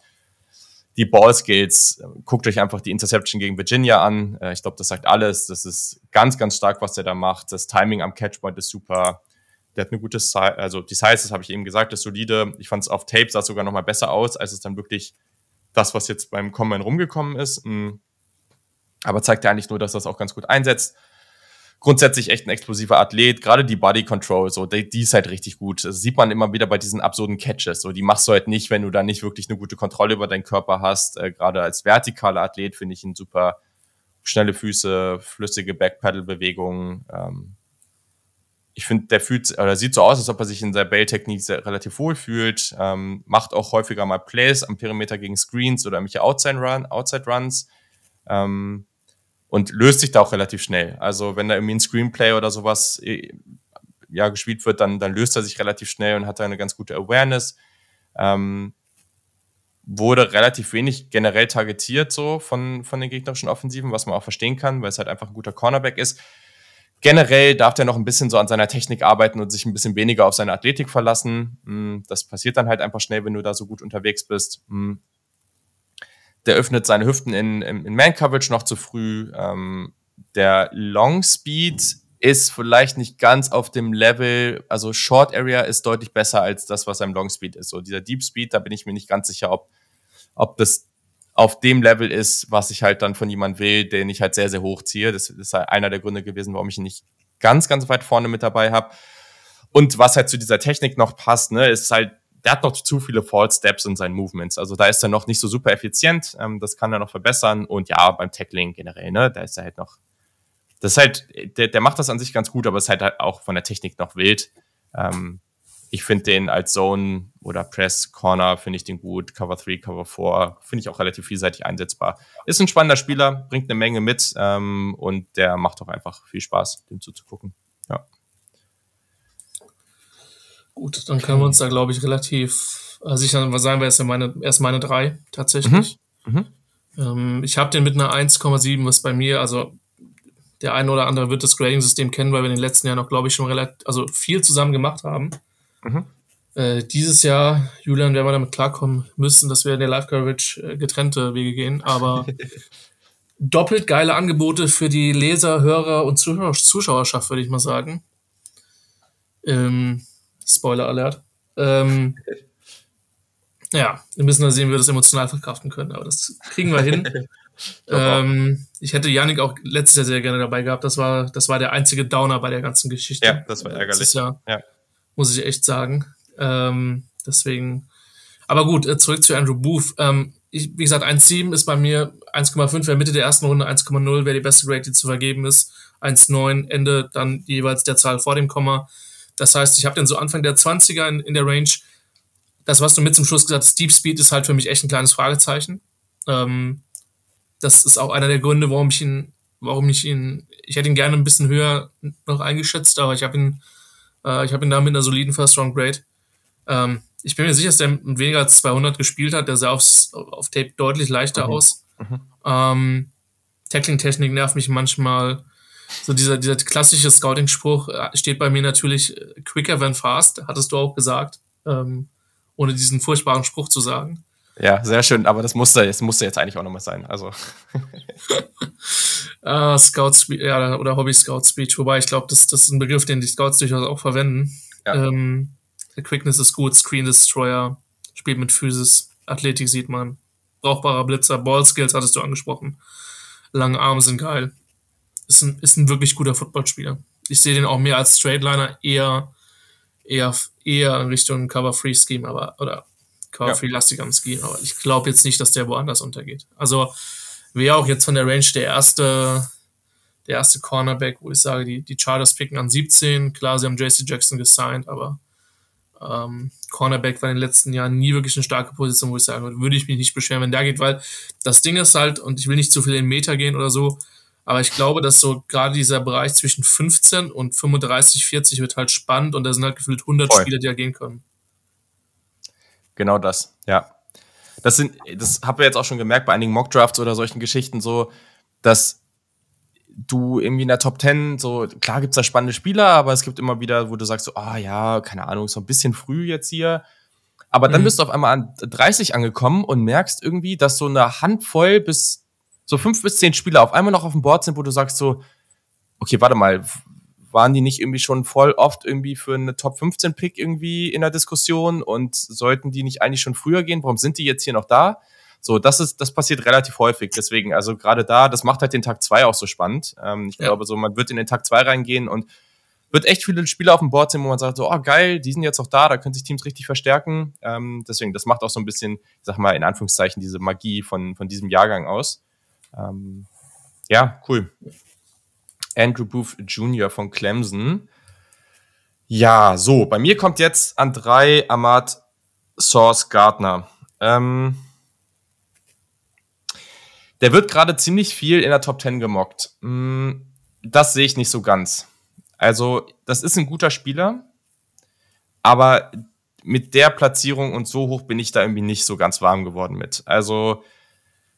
die Ballskills, guckt euch einfach die Interception gegen Virginia an. Äh, ich glaube, das sagt alles. Das ist ganz, ganz stark, was der da macht. Das Timing am Catchpoint ist super. Der hat eine gute Size, also die Size, das habe ich eben gesagt, ist solide. Ich fand es auf Tape sah sogar noch mal besser aus, als es dann wirklich das, was jetzt beim Combine rumgekommen ist. Mm. Aber zeigt ja eigentlich nur, dass das auch ganz gut einsetzt grundsätzlich echt ein explosiver Athlet. Gerade die Body Control, so, die, die ist halt richtig gut. Das sieht man immer wieder bei diesen absurden Catches. So, die machst du halt nicht, wenn du da nicht wirklich eine gute Kontrolle über deinen Körper hast. Äh, Gerade als vertikaler Athlet finde ich ihn super. Schnelle Füße, flüssige Backpedal-Bewegungen. Ähm, ich finde, der fühlt oder sieht so aus, als ob er sich in der Bail-Technik relativ wohl fühlt. Ähm, macht auch häufiger mal Plays am Perimeter gegen Screens oder irgendwelche Outside, Run, Outside Runs. Ähm, und löst sich da auch relativ schnell. Also wenn da irgendwie ein Screenplay oder sowas äh, ja gespielt wird, dann, dann löst er sich relativ schnell und hat da eine ganz gute Awareness. Ähm, wurde relativ wenig generell targetiert so von, von den gegnerischen Offensiven, was man auch verstehen kann, weil es halt einfach ein guter Cornerback ist. Generell darf der noch ein bisschen so an seiner Technik arbeiten und sich ein bisschen weniger auf seine Athletik verlassen. Hm, das passiert dann halt einfach schnell, wenn du da so gut unterwegs bist. Der öffnet seine Hüften in, in, in Man-Coverage noch zu früh. Ähm, der Long Speed ist vielleicht nicht ganz auf dem Level, also Short Area ist deutlich besser als das, was am Long Speed ist. So dieser Deep Speed, da bin ich mir nicht ganz sicher, ob, ob das auf dem Level ist, was ich halt dann von jemand will, den ich halt sehr, sehr hoch ziehe. Das ist halt einer der Gründe gewesen, warum ich ihn nicht ganz, ganz weit vorne mit dabei habe. Und was halt zu dieser Technik noch passt, ne, ist halt, der hat noch zu viele Fall Steps in seinen Movements. Also da ist er noch nicht so super effizient. Ähm, das kann er noch verbessern. Und ja, beim Tackling generell, ne, da ist er halt noch. Das ist halt, der, der macht das an sich ganz gut, aber ist halt auch von der Technik noch wild. Ähm, ich finde den als Zone oder Press Corner finde ich den gut. Cover 3, Cover 4 finde ich auch relativ vielseitig einsetzbar. Ist ein spannender Spieler, bringt eine Menge mit ähm, und der macht auch einfach viel Spaß, dem zuzugucken. Ja. Gut, dann können wir uns da, glaube ich, relativ äh, sicher was sagen wir, ist ja meine, erst meine drei tatsächlich. Mhm. Mhm. Ähm, ich habe den mit einer 1,7, was bei mir, also der eine oder andere wird das Grading-System kennen, weil wir in den letzten Jahren auch, glaube ich, schon relativ, also viel zusammen gemacht haben. Mhm. Äh, dieses Jahr, Julian, werden wir damit klarkommen müssen, dass wir in der Live-Coverage äh, getrennte Wege gehen, aber doppelt geile Angebote für die Leser, Hörer und Zuschauer, Zuschauerschaft, würde ich mal sagen. Ähm, Spoiler Alert. Ähm, ja, wir müssen da sehen, wie wir das emotional verkraften können, aber das kriegen wir hin. ähm, ich hätte Yannick auch letztes Jahr sehr gerne dabei gehabt. Das war, das war der einzige Downer bei der ganzen Geschichte. Ja, das war ärgerlich. Jahr, ja. Muss ich echt sagen. Ähm, deswegen, aber gut, äh, zurück zu Andrew Booth. Ähm, ich, wie gesagt, 1,7 ist bei mir 1,5 wäre Mitte der ersten Runde, 1,0 wäre die beste Grade, die zu vergeben ist. 1,9 Ende dann jeweils der Zahl vor dem Komma. Das heißt, ich habe den so Anfang der 20er in, in, der Range. Das, was du mit zum Schluss gesagt hast, Deep Speed ist halt für mich echt ein kleines Fragezeichen. Ähm, das ist auch einer der Gründe, warum ich ihn, warum ich ihn, ich hätte ihn gerne ein bisschen höher noch eingeschätzt, aber ich habe ihn, äh, ich habe ihn da mit einer soliden First Round Grade. Ähm, ich bin mir sicher, dass der mit weniger als 200 gespielt hat. Der sah aufs, auf Tape deutlich leichter mhm. aus. Mhm. Ähm, Tackling-Technik nervt mich manchmal. So dieser, dieser klassische Scouting-Spruch äh, steht bei mir natürlich äh, quicker than fast, hattest du auch gesagt, ähm, ohne diesen furchtbaren Spruch zu sagen. Ja, sehr schön, aber das musste, das musste jetzt eigentlich auch nochmal sein. Also. uh, Scout Speech, ja, oder Hobby Scout Speech, wobei ich glaube, das, das ist ein Begriff, den die Scouts durchaus auch verwenden. Ja. Ähm, Quickness ist gut, Screen Destroyer, spielt mit Physis, Athletik sieht man, brauchbarer Blitzer, Ball Skills hattest du angesprochen. Lange Arme sind geil. Ist ein, ist ein wirklich guter Footballspieler. Ich sehe den auch mehr als Straightliner, eher, eher, eher in Richtung Cover-Free-Scheme, aber, oder Cover-Free-lastig am Scheme, aber ich glaube jetzt nicht, dass der woanders untergeht. Also, wäre auch jetzt von der Range der erste, der erste Cornerback, wo ich sage, die, die Chargers picken an 17. Klar, sie haben JC Jackson gesigned, aber ähm, Cornerback war in den letzten Jahren nie wirklich eine starke Position, wo ich sage, würde ich mich nicht beschweren, wenn der geht, weil das Ding ist halt, und ich will nicht zu viel in Meter gehen oder so, aber ich glaube, dass so gerade dieser Bereich zwischen 15 und 35, 40 wird halt spannend und da sind halt gefühlt 100 Voll. Spieler, die da gehen können. Genau das, ja. Das sind, das haben wir jetzt auch schon gemerkt bei einigen Mockdrafts oder solchen Geschichten so, dass du irgendwie in der Top 10, so, klar gibt's da spannende Spieler, aber es gibt immer wieder, wo du sagst so, ah oh, ja, keine Ahnung, so ein bisschen früh jetzt hier. Aber dann mhm. bist du auf einmal an 30 angekommen und merkst irgendwie, dass so eine Handvoll bis so fünf bis zehn Spieler auf einmal noch auf dem Board sind, wo du sagst so, okay, warte mal, waren die nicht irgendwie schon voll oft irgendwie für eine Top 15 Pick irgendwie in der Diskussion und sollten die nicht eigentlich schon früher gehen? Warum sind die jetzt hier noch da? So, das ist, das passiert relativ häufig. Deswegen, also gerade da, das macht halt den Tag zwei auch so spannend. Ähm, ich ja. glaube, so, man wird in den Tag zwei reingehen und wird echt viele Spieler auf dem Board sind, wo man sagt, so, oh geil, die sind jetzt auch da, da können sich Teams richtig verstärken. Ähm, deswegen, das macht auch so ein bisschen, ich sag mal, in Anführungszeichen, diese Magie von, von diesem Jahrgang aus. Ähm, ja, cool. Andrew Booth Jr. von Clemson. Ja, so, bei mir kommt jetzt an drei Ahmad Source Gardner. Ähm, der wird gerade ziemlich viel in der Top 10 gemockt. Mm, das sehe ich nicht so ganz. Also, das ist ein guter Spieler, aber mit der Platzierung und so hoch bin ich da irgendwie nicht so ganz warm geworden mit. Also,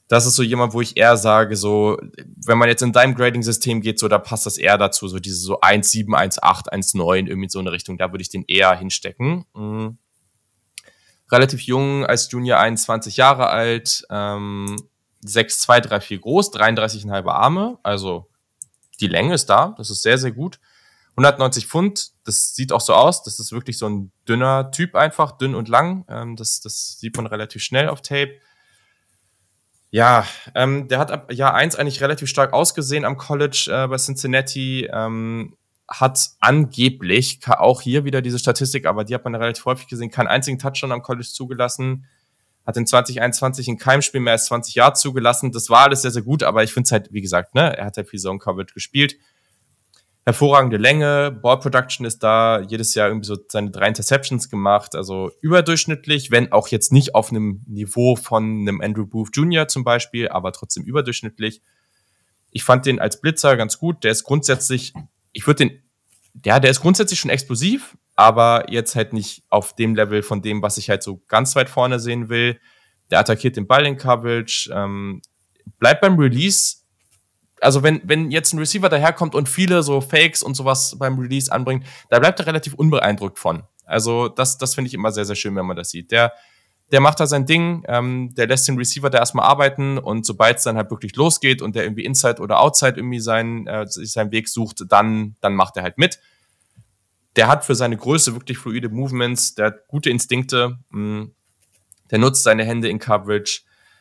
das ist so jemand, wo ich eher sage, so, wenn man jetzt in deinem Grading-System geht, so, da passt das eher dazu, so diese so 1,7, 1,8, 1,9, irgendwie so eine Richtung, da würde ich den eher hinstecken. Mhm. Relativ jung, als Junior 21 Jahre alt, ähm, 6, 2, 3, 4 groß, 33,5 Arme, also die Länge ist da, das ist sehr, sehr gut. 190 Pfund, das sieht auch so aus, das ist wirklich so ein dünner Typ einfach, dünn und lang, ähm, das, das sieht man relativ schnell auf Tape. Ja, ähm, der hat ab Jahr 1 eigentlich relativ stark ausgesehen am College äh, bei Cincinnati, ähm, hat angeblich, auch hier wieder diese Statistik, aber die hat man relativ häufig gesehen, keinen einzigen Touchdown am College zugelassen, hat in 2021 in keinem Spiel mehr als 20 Yards zugelassen. Das war alles sehr, sehr gut, aber ich finde es halt, wie gesagt, ne, er hat halt viel Zone Coverage gespielt. Hervorragende Länge, Ball Production ist da, jedes Jahr irgendwie so seine drei Interceptions gemacht, also überdurchschnittlich, wenn auch jetzt nicht auf einem Niveau von einem Andrew Booth Jr. zum Beispiel, aber trotzdem überdurchschnittlich. Ich fand den als Blitzer ganz gut. Der ist grundsätzlich, ich würde den, ja, der ist grundsätzlich schon explosiv, aber jetzt halt nicht auf dem Level von dem, was ich halt so ganz weit vorne sehen will. Der attackiert den Ball in Coverage, ähm, bleibt beim Release. Also wenn, wenn jetzt ein Receiver daherkommt und viele so Fakes und sowas beim Release anbringt, da bleibt er relativ unbeeindruckt von. Also das, das finde ich immer sehr, sehr schön, wenn man das sieht. Der der macht da sein Ding, ähm, der lässt den Receiver da erstmal arbeiten und sobald es dann halt wirklich losgeht und der irgendwie Inside oder Outside irgendwie seinen, äh, seinen Weg sucht, dann, dann macht er halt mit. Der hat für seine Größe wirklich fluide Movements, der hat gute Instinkte, mh, mm, der nutzt seine Hände in Coverage,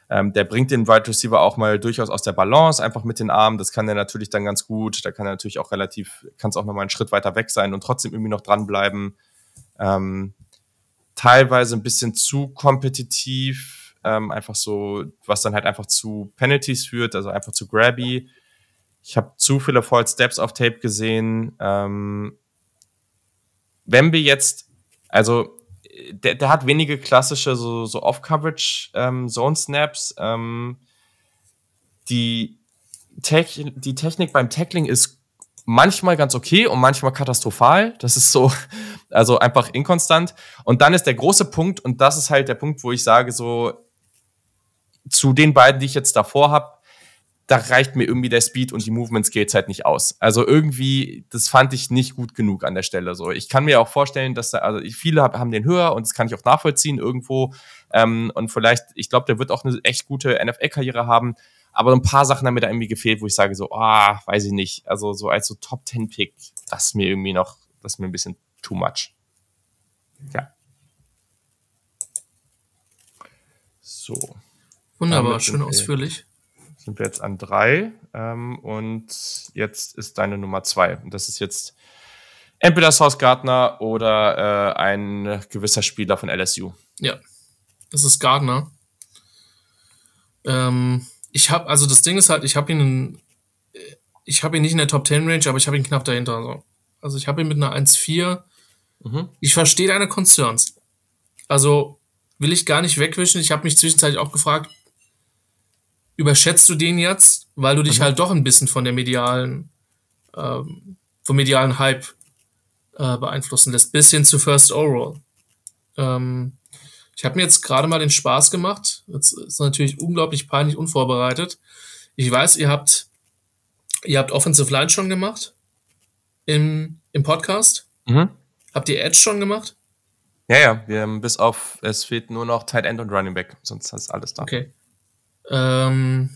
ähm, der bringt den Wide Receiver auch mal durchaus aus der Balance, einfach mit den Armen. Das kann er natürlich dann ganz gut. Da kann er natürlich auch relativ, kann es auch nochmal einen Schritt weiter weg sein und trotzdem irgendwie noch dranbleiben. Ähm, teilweise ein bisschen zu kompetitiv, ähm, einfach so, was dann halt einfach zu Penalties führt, also einfach zu grabby. Ich habe zu viele False Steps auf Tape gesehen. Ähm, wenn wir jetzt, also der, der hat wenige klassische so, so Off-Coverage ähm. Ähm, die, Tech, die Technik beim Tackling ist manchmal ganz okay und manchmal katastrophal. Das ist so, also einfach inkonstant. Und dann ist der große Punkt, und das ist halt der Punkt, wo ich sage, so zu den beiden, die ich jetzt davor habe, da reicht mir irgendwie der Speed und die Movement Skills halt nicht aus. Also irgendwie, das fand ich nicht gut genug an der Stelle. So, ich kann mir auch vorstellen, dass da, also viele haben den höher und das kann ich auch nachvollziehen irgendwo. Ähm, und vielleicht, ich glaube, der wird auch eine echt gute NFL-Karriere haben. Aber so ein paar Sachen haben mir da irgendwie gefehlt, wo ich sage so, ah, weiß ich nicht. Also so als so Top Ten Pick, das ist mir irgendwie noch, das ist mir ein bisschen too much. Ja. So. Wunderbar, schön ausführlich. Sind wir jetzt an drei ähm, und jetzt ist deine Nummer zwei. Und das ist jetzt entweder South Gardner oder äh, ein gewisser Spieler von LSU. Ja, das ist Gardner. Ähm, ich habe, also das Ding ist halt, ich habe ihn, ich habe ihn nicht in der Top 10 Range, aber ich habe ihn knapp dahinter. So. Also ich habe ihn mit einer 1,4 Mhm. Ich verstehe deine Concerns. Also will ich gar nicht wegwischen. Ich habe mich zwischenzeitlich auch gefragt, überschätzt du den jetzt, weil du dich mhm. halt doch ein bisschen von der medialen, ähm, vom medialen Hype äh, beeinflussen lässt, bis hin zu First Overall. Ähm, ich habe mir jetzt gerade mal den Spaß gemacht. Jetzt ist natürlich unglaublich peinlich unvorbereitet. Ich weiß, ihr habt, ihr habt Offensive Line schon gemacht im, im Podcast. Mhm. Habt ihr Edge schon gemacht? Ja, ja, wir haben bis auf, es fehlt nur noch Tight End und Running Back, sonst ist alles da. Okay. Ähm,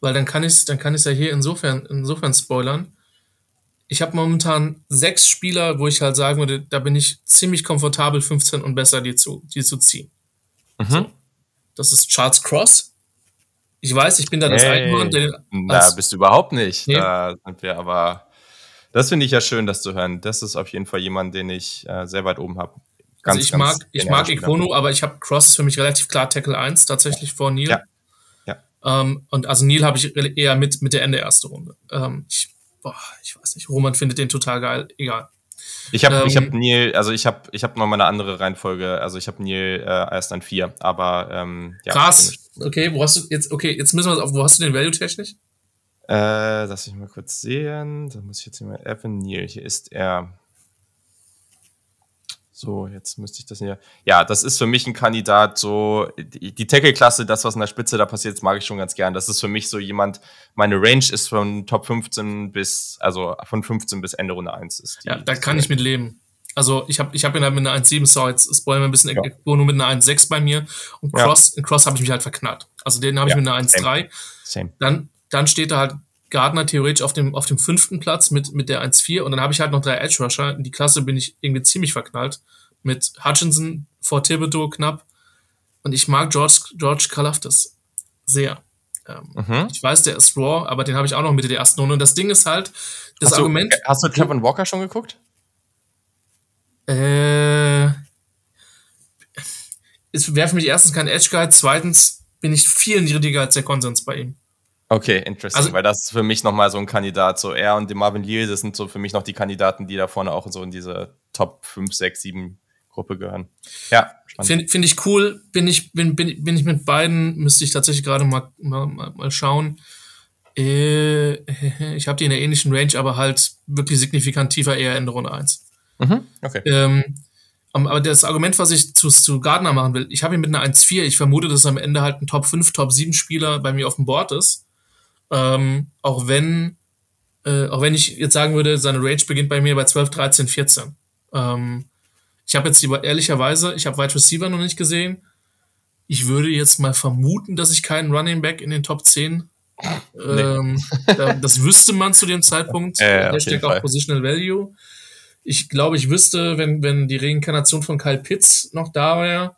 weil dann kann ich dann kann ich ja hier insofern, insofern spoilern. Ich habe momentan sechs Spieler, wo ich halt sagen würde, da bin ich ziemlich komfortabel, 15 und besser die zu, die zu ziehen. Mhm. So. Das ist Charles Cross. Ich weiß, ich bin da das hey, Einhorn. Der Na, bist du überhaupt nicht. Nee. Da sind wir aber das finde ich ja schön, das zu hören. Das ist auf jeden Fall jemand, den ich äh, sehr weit oben habe. also ich mag, ich mag Ikono, aber ich habe Cross ist für mich relativ klar Tackle 1 tatsächlich vor Neil. Ja. Ähm, und also Neil habe ich eher mit, mit der Ende erste Runde. Ähm, ich, boah, ich weiß nicht, Roman findet den total geil. Egal. Ich habe ähm, ich hab Neil, also ich habe ich hab noch mal eine andere Reihenfolge. Also ich habe Neil äh, erst an vier, aber ähm, ja. Krass. Okay, wo hast du jetzt, okay, jetzt müssen wir auf, wo hast du den Value technisch? Äh, lass ich mal kurz sehen. Da muss ich jetzt hier mal Evan Neal. Hier ist er. So, jetzt müsste ich das hier. Ja, das ist für mich ein Kandidat, so die, Tackle-Klasse, das, was in der Spitze da passiert, das mag ich schon ganz gern. Das ist für mich so jemand, meine Range ist von Top 15 bis, also von 15 bis Ende Runde 1 ist. Die, ja, da kann ich mit leben. Also ich habe ich hab ihn halt mit einer 1,7, so jetzt spoilern wir ein bisschen, ja. nur mit einer 1,6 bei mir. Und Cross, ja. Cross habe ich mich halt verknallt. Also den habe ich mit einer 1,3. Same. Dann dann steht da halt Gardner theoretisch auf dem, auf dem fünften Platz mit, mit der 1-4 und dann habe ich halt noch drei Edge Rusher. In die Klasse bin ich irgendwie ziemlich verknallt. Mit Hutchinson vor Thibodeau knapp. Und ich mag George, George Kalafdis sehr. Ähm, mhm. Ich weiß, der ist raw, aber den habe ich auch noch Mitte der ersten Runde. Und das Ding ist halt, das hast Argument. Du, hast du Kevin Walker schon geguckt? Äh, es wäre für mich erstens kein Edge Guide, zweitens bin ich viel niedriger als der Konsens bei ihm. Okay, interesting, also, weil das ist für mich nochmal so ein Kandidat. So er und die Marvin Leal, das sind so für mich noch die Kandidaten, die da vorne auch so in diese Top 5, 6, 7 Gruppe gehören. Ja, Finde find ich cool. Bin ich, bin, bin, bin ich mit beiden, müsste ich tatsächlich gerade mal, mal, mal schauen. Äh, ich habe die in der ähnlichen Range, aber halt wirklich signifikant tiefer eher in der Runde 1. Mhm, okay. Ähm, aber das Argument, was ich zu, zu Gardner machen will, ich habe ihn mit einer 1-4. Ich vermute, dass am Ende halt ein Top 5, Top 7 Spieler bei mir auf dem Board ist. Ähm, auch wenn, äh, auch wenn ich jetzt sagen würde, seine Range beginnt bei mir bei 12, 13, 14. Ähm, ich habe jetzt ehrlicherweise, ich habe Wide Receiver noch nicht gesehen. Ich würde jetzt mal vermuten, dass ich keinen Running Back in den Top 10 Nee. Ähm, das wüsste man zu dem Zeitpunkt. Äh, Hashtag auch Positional Value. Ich glaube, ich wüsste, wenn, wenn die Reinkarnation von Kyle Pitts noch da wäre,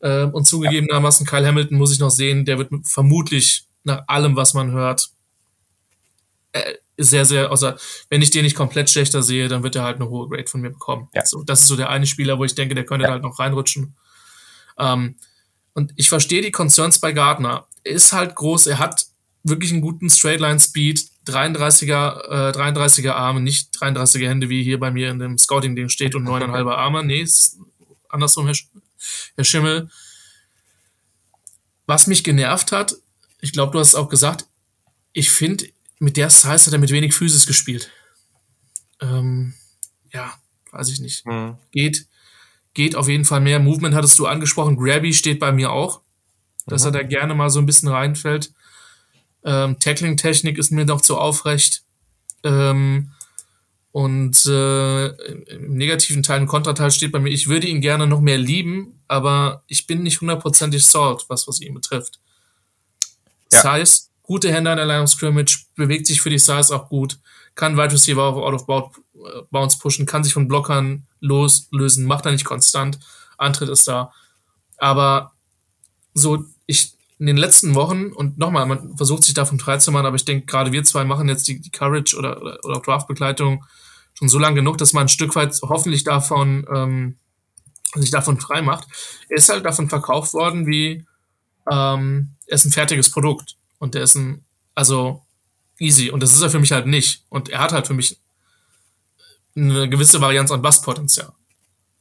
äh, und zugegebenermaßen Kyle Hamilton muss ich noch sehen, der wird vermutlich nach allem, was man hört, äh, sehr, sehr, außer wenn ich den nicht komplett schlechter sehe, dann wird er halt eine hohe Grade von mir bekommen. Ja. So, das ist so der eine Spieler, wo ich denke, der könnte ja. halt noch reinrutschen. Ähm, und ich verstehe die Concerns bei Gardner. Er ist halt groß, er hat wirklich einen guten Straightline-Speed, 33er, äh, 33er Arme, nicht 33er Hände, wie hier bei mir in dem Scouting-Ding steht und 9,5er Arme. Nee, ist andersrum, Herr, Herr Schimmel. Was mich genervt hat, ich glaube, du hast es auch gesagt, ich finde, mit der Size hat er mit wenig Physis gespielt. Ähm, ja, weiß ich nicht. Mhm. Geht, geht auf jeden Fall mehr. Movement hattest du angesprochen. Grabby steht bei mir auch, dass mhm. er da gerne mal so ein bisschen reinfällt. Ähm, Tackling-Technik ist mir noch zu aufrecht. Ähm, und äh, im negativen Teil, im Kontrateil steht bei mir, ich würde ihn gerne noch mehr lieben, aber ich bin nicht hundertprozentig sold, was, was ihn betrifft. Ja. Size, gute Hände an der Line of Scrimmage, bewegt sich für die Size auch gut, kann Wide Receiver auf Out of äh, Bounds pushen, kann sich von Blockern loslösen, macht er nicht konstant, Antritt ist da. Aber so, ich, in den letzten Wochen, und nochmal, man versucht sich davon frei zu machen, aber ich denke, gerade wir zwei machen jetzt die, die Courage oder, oder, oder Draftbegleitung schon so lange genug, dass man ein Stück weit hoffentlich davon, ähm, sich davon frei macht. Er ist halt davon verkauft worden, wie ähm, er ist ein fertiges Produkt. Und der ist ein, also easy. Und das ist er für mich halt nicht. Und er hat halt für mich eine gewisse Varianz an Basspotenzial.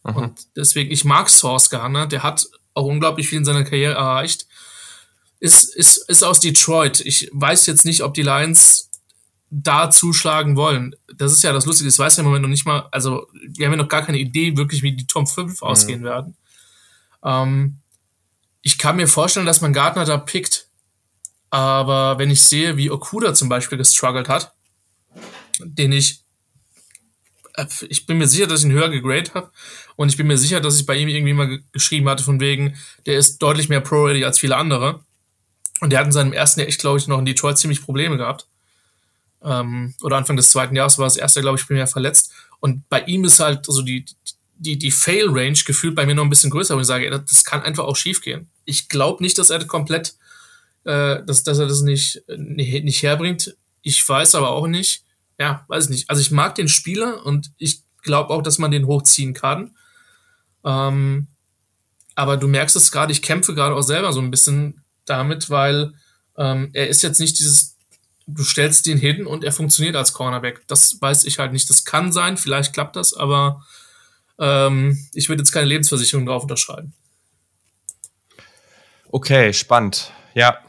Mhm. Und deswegen, ich mag Source Garner, der hat auch unglaublich viel in seiner Karriere erreicht ist, ist, ist aus Detroit. Ich weiß jetzt nicht, ob die Lions da zuschlagen wollen. Das ist ja das Lustige, das weiß ja im Moment noch nicht mal, also wir haben ja noch gar keine Idee wirklich, wie die Top 5 mhm. ausgehen werden. Ähm, ich kann mir vorstellen, dass man Gardner da pickt, aber wenn ich sehe, wie Okuda zum Beispiel gestruggelt hat, den ich äh, ich bin mir sicher, dass ich ihn höher gegradet habe und ich bin mir sicher, dass ich bei ihm irgendwie mal geschrieben hatte von wegen, der ist deutlich mehr Pro-Ready als viele andere. Und der hat in seinem ersten Jahr echt, glaube ich, noch in Detroit ziemlich Probleme gehabt. Ähm, oder Anfang des zweiten Jahres war das erste, glaube ich, primär verletzt. Und bei ihm ist halt so die, die, die Fail-Range gefühlt bei mir noch ein bisschen größer, wo ich sage, das kann einfach auch schief gehen. Ich glaube nicht, dass er komplett, äh, dass, dass er das nicht, nicht, nicht herbringt. Ich weiß aber auch nicht, ja, weiß ich nicht. Also ich mag den Spieler und ich glaube auch, dass man den hochziehen kann. Ähm, aber du merkst es gerade, ich kämpfe gerade auch selber so ein bisschen damit, weil ähm, er ist jetzt nicht dieses, du stellst den hin und er funktioniert als Cornerback. Das weiß ich halt nicht. Das kann sein, vielleicht klappt das, aber ähm, ich würde jetzt keine Lebensversicherung drauf unterschreiben. Okay, spannend. Ja,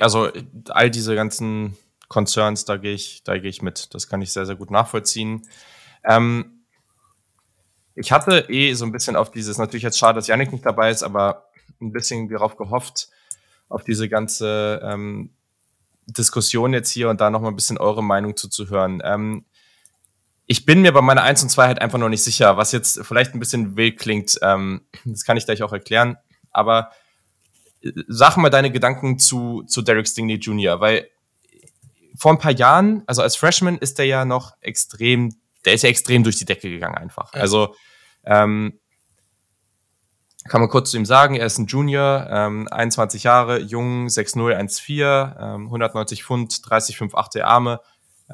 also all diese ganzen Concerns, da gehe ich, da ich mit. Das kann ich sehr, sehr gut nachvollziehen. Ähm, ich hatte eh so ein bisschen auf dieses, natürlich jetzt schade, dass Yannick nicht dabei ist, aber ein bisschen darauf gehofft, auf diese ganze ähm, Diskussion jetzt hier und da noch mal ein bisschen eure Meinung zuzuhören. Ähm, ich bin mir bei meiner 1 und 2 halt einfach noch nicht sicher, was jetzt vielleicht ein bisschen wild klingt. Ähm, das kann ich gleich auch erklären. Aber äh, sag mal deine Gedanken zu, zu Derek Stingley Jr., weil vor ein paar Jahren, also als Freshman ist der ja noch extrem, der ist ja extrem durch die Decke gegangen einfach. Also ähm, kann man kurz zu ihm sagen, er ist ein Junior, ähm, 21 Jahre, jung, 6'0, 1'4, ähm, 190 Pfund, 30,5, 8 der Arme.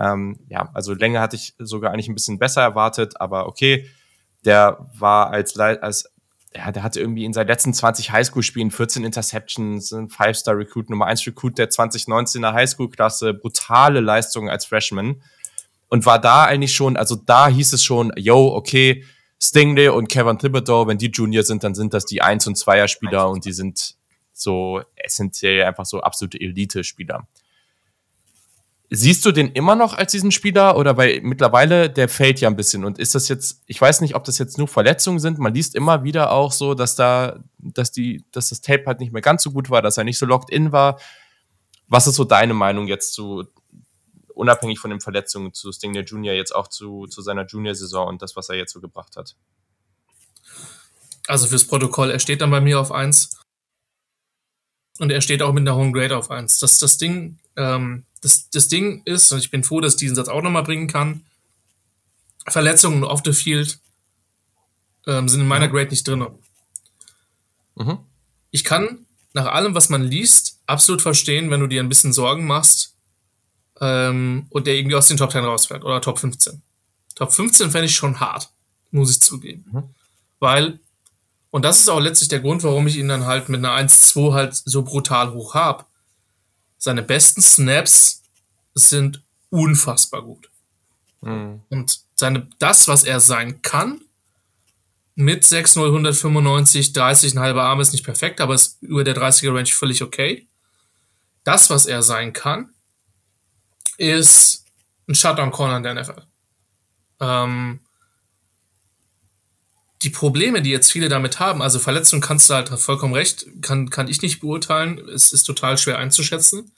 Ähm, ja, also Länge hatte ich sogar eigentlich ein bisschen besser erwartet, aber okay. Der war als, als ja, der hatte irgendwie in seinen letzten 20 Highschool-Spielen 14 Interceptions, ein Five-Star-Recruit, Nummer 1 Recruit der 2019er Highschool-Klasse, brutale Leistungen als Freshman. Und war da eigentlich schon, also da hieß es schon, yo, okay, Stingley und Kevin Thibodeau, wenn die Junior sind, dann sind das die 1- und 2er-Spieler und die sind so essentiell einfach so absolute Elite-Spieler. Siehst du den immer noch als diesen Spieler oder weil mittlerweile der fällt ja ein bisschen und ist das jetzt, ich weiß nicht, ob das jetzt nur Verletzungen sind, man liest immer wieder auch so, dass da, dass die, dass das Tape halt nicht mehr ganz so gut war, dass er nicht so locked in war. Was ist so deine Meinung jetzt zu, unabhängig von den Verletzungen zu Stingler Junior, jetzt auch zu, zu seiner Junior-Saison und das, was er jetzt so gebracht hat? Also fürs Protokoll, er steht dann bei mir auf 1. Und er steht auch mit einer hohen Grade auf 1. Das, das Ding, ähm, das, das Ding ist, und ich bin froh, dass ich diesen Satz auch nochmal bringen kann, Verletzungen off the field ähm, sind in meiner mhm. Grade nicht drin. Mhm. Ich kann nach allem, was man liest, absolut verstehen, wenn du dir ein bisschen Sorgen machst ähm, und der irgendwie aus den Top 10 rausfährt oder Top 15. Top 15 fände ich schon hart, muss ich zugeben. Mhm. Weil, und das ist auch letztlich der Grund, warum ich ihn dann halt mit einer 1-2 halt so brutal hoch habe seine besten Snaps sind unfassbar gut. Mhm. Und seine, das, was er sein kann, mit 6-0, 195, 30, ein halber Arm ist nicht perfekt, aber ist über der 30er Range völlig okay. Das, was er sein kann, ist ein Shutdown-Corner in der NFL. Ähm, die Probleme, die jetzt viele damit haben, also Verletzungen kannst du halt vollkommen recht, kann, kann ich nicht beurteilen. Es ist total schwer einzuschätzen.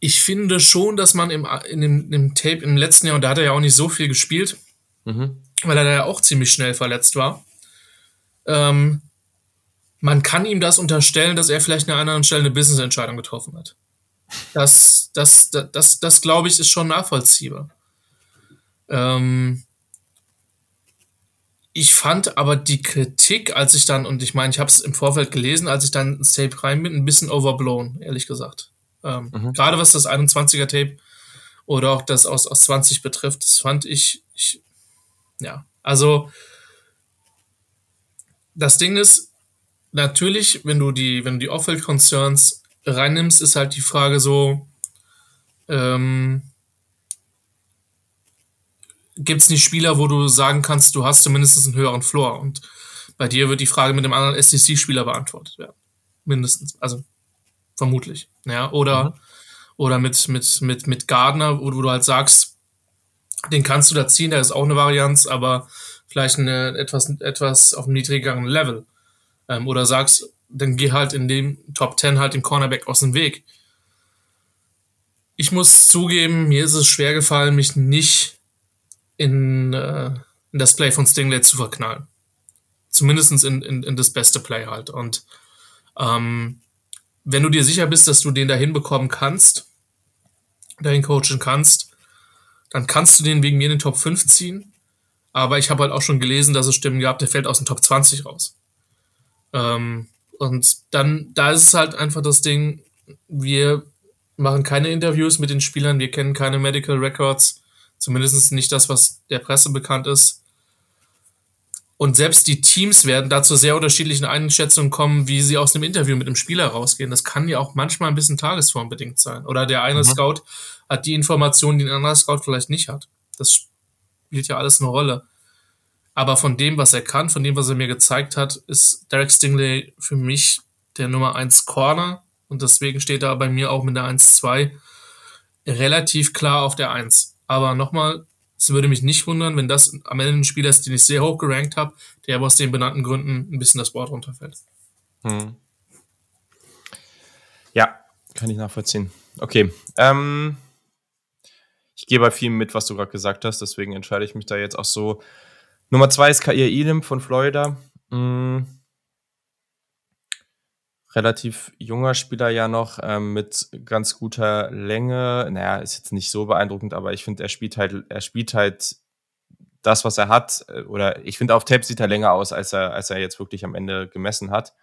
Ich finde schon, dass man im, in dem, im Tape im letzten Jahr, und da hat er ja auch nicht so viel gespielt, mhm. weil er da ja auch ziemlich schnell verletzt war, ähm, man kann ihm das unterstellen, dass er vielleicht an einer anderen Stelle eine Business-Entscheidung getroffen hat. Das, das, das, das, das glaube ich, ist schon nachvollziehbar. Ähm, ich fand aber die Kritik, als ich dann, und ich meine, ich habe es im Vorfeld gelesen, als ich dann ins Tape rein bin, ein bisschen overblown, ehrlich gesagt. Ähm, mhm. Gerade was das 21er Tape oder auch das aus, aus 20 betrifft, das fand ich, ich ja, also das Ding ist, natürlich, wenn du die, wenn du die Off-Field Concerns reinnimmst, ist halt die Frage so, ähm, gibt es nicht Spieler, wo du sagen kannst, du hast zumindest einen höheren Floor. Und bei dir wird die Frage mit dem anderen SEC-Spieler beantwortet werden. Mindestens. Also vermutlich. Ja, oder, mhm. oder mit, mit, mit, mit Gardner, wo du halt sagst, den kannst du da ziehen, der ist auch eine Varianz, aber vielleicht eine etwas, etwas auf einem niedrigeren Level. Ähm, oder sagst, dann geh halt in dem Top 10 halt dem Cornerback aus dem Weg. Ich muss zugeben, mir ist es schwer gefallen, mich nicht in, äh, in das Play von Stingley zu verknallen. Zumindest in, in, in das beste Play halt. Und ähm, wenn du dir sicher bist, dass du den da hinbekommen kannst, dahin coachen kannst, dann kannst du den wegen mir in den Top 5 ziehen. Aber ich habe halt auch schon gelesen, dass es Stimmen gab, der fällt aus dem Top 20 raus. Ähm, und dann, da ist es halt einfach das Ding, wir machen keine Interviews mit den Spielern, wir kennen keine Medical Records. Zumindest nicht das, was der Presse bekannt ist. Und selbst die Teams werden da zu sehr unterschiedlichen Einschätzungen kommen, wie sie aus einem Interview mit dem Spieler rausgehen. Das kann ja auch manchmal ein bisschen tagesformbedingt sein. Oder der eine mhm. Scout hat die Informationen, die ein anderer Scout vielleicht nicht hat. Das spielt ja alles eine Rolle. Aber von dem, was er kann, von dem, was er mir gezeigt hat, ist Derek Stingley für mich der Nummer 1 Corner. Und deswegen steht er bei mir auch mit der 1-2 relativ klar auf der 1. Aber nochmal, es würde mich nicht wundern, wenn das am Ende ein Spieler ist, den ich sehr hoch gerankt habe, der aber aus den benannten Gründen ein bisschen das Board runterfällt. Hm. Ja, kann ich nachvollziehen. Okay. Ähm, ich gehe bei vielem mit, was du gerade gesagt hast, deswegen entscheide ich mich da jetzt auch so. Nummer zwei ist Kair Elam von Florida. Hm relativ junger Spieler ja noch ähm, mit ganz guter Länge. Naja, ist jetzt nicht so beeindruckend, aber ich finde, er spielt halt, er spielt halt das, was er hat. Äh, oder ich finde, auf Tape sieht er länger aus, als er, als er jetzt wirklich am Ende gemessen hat.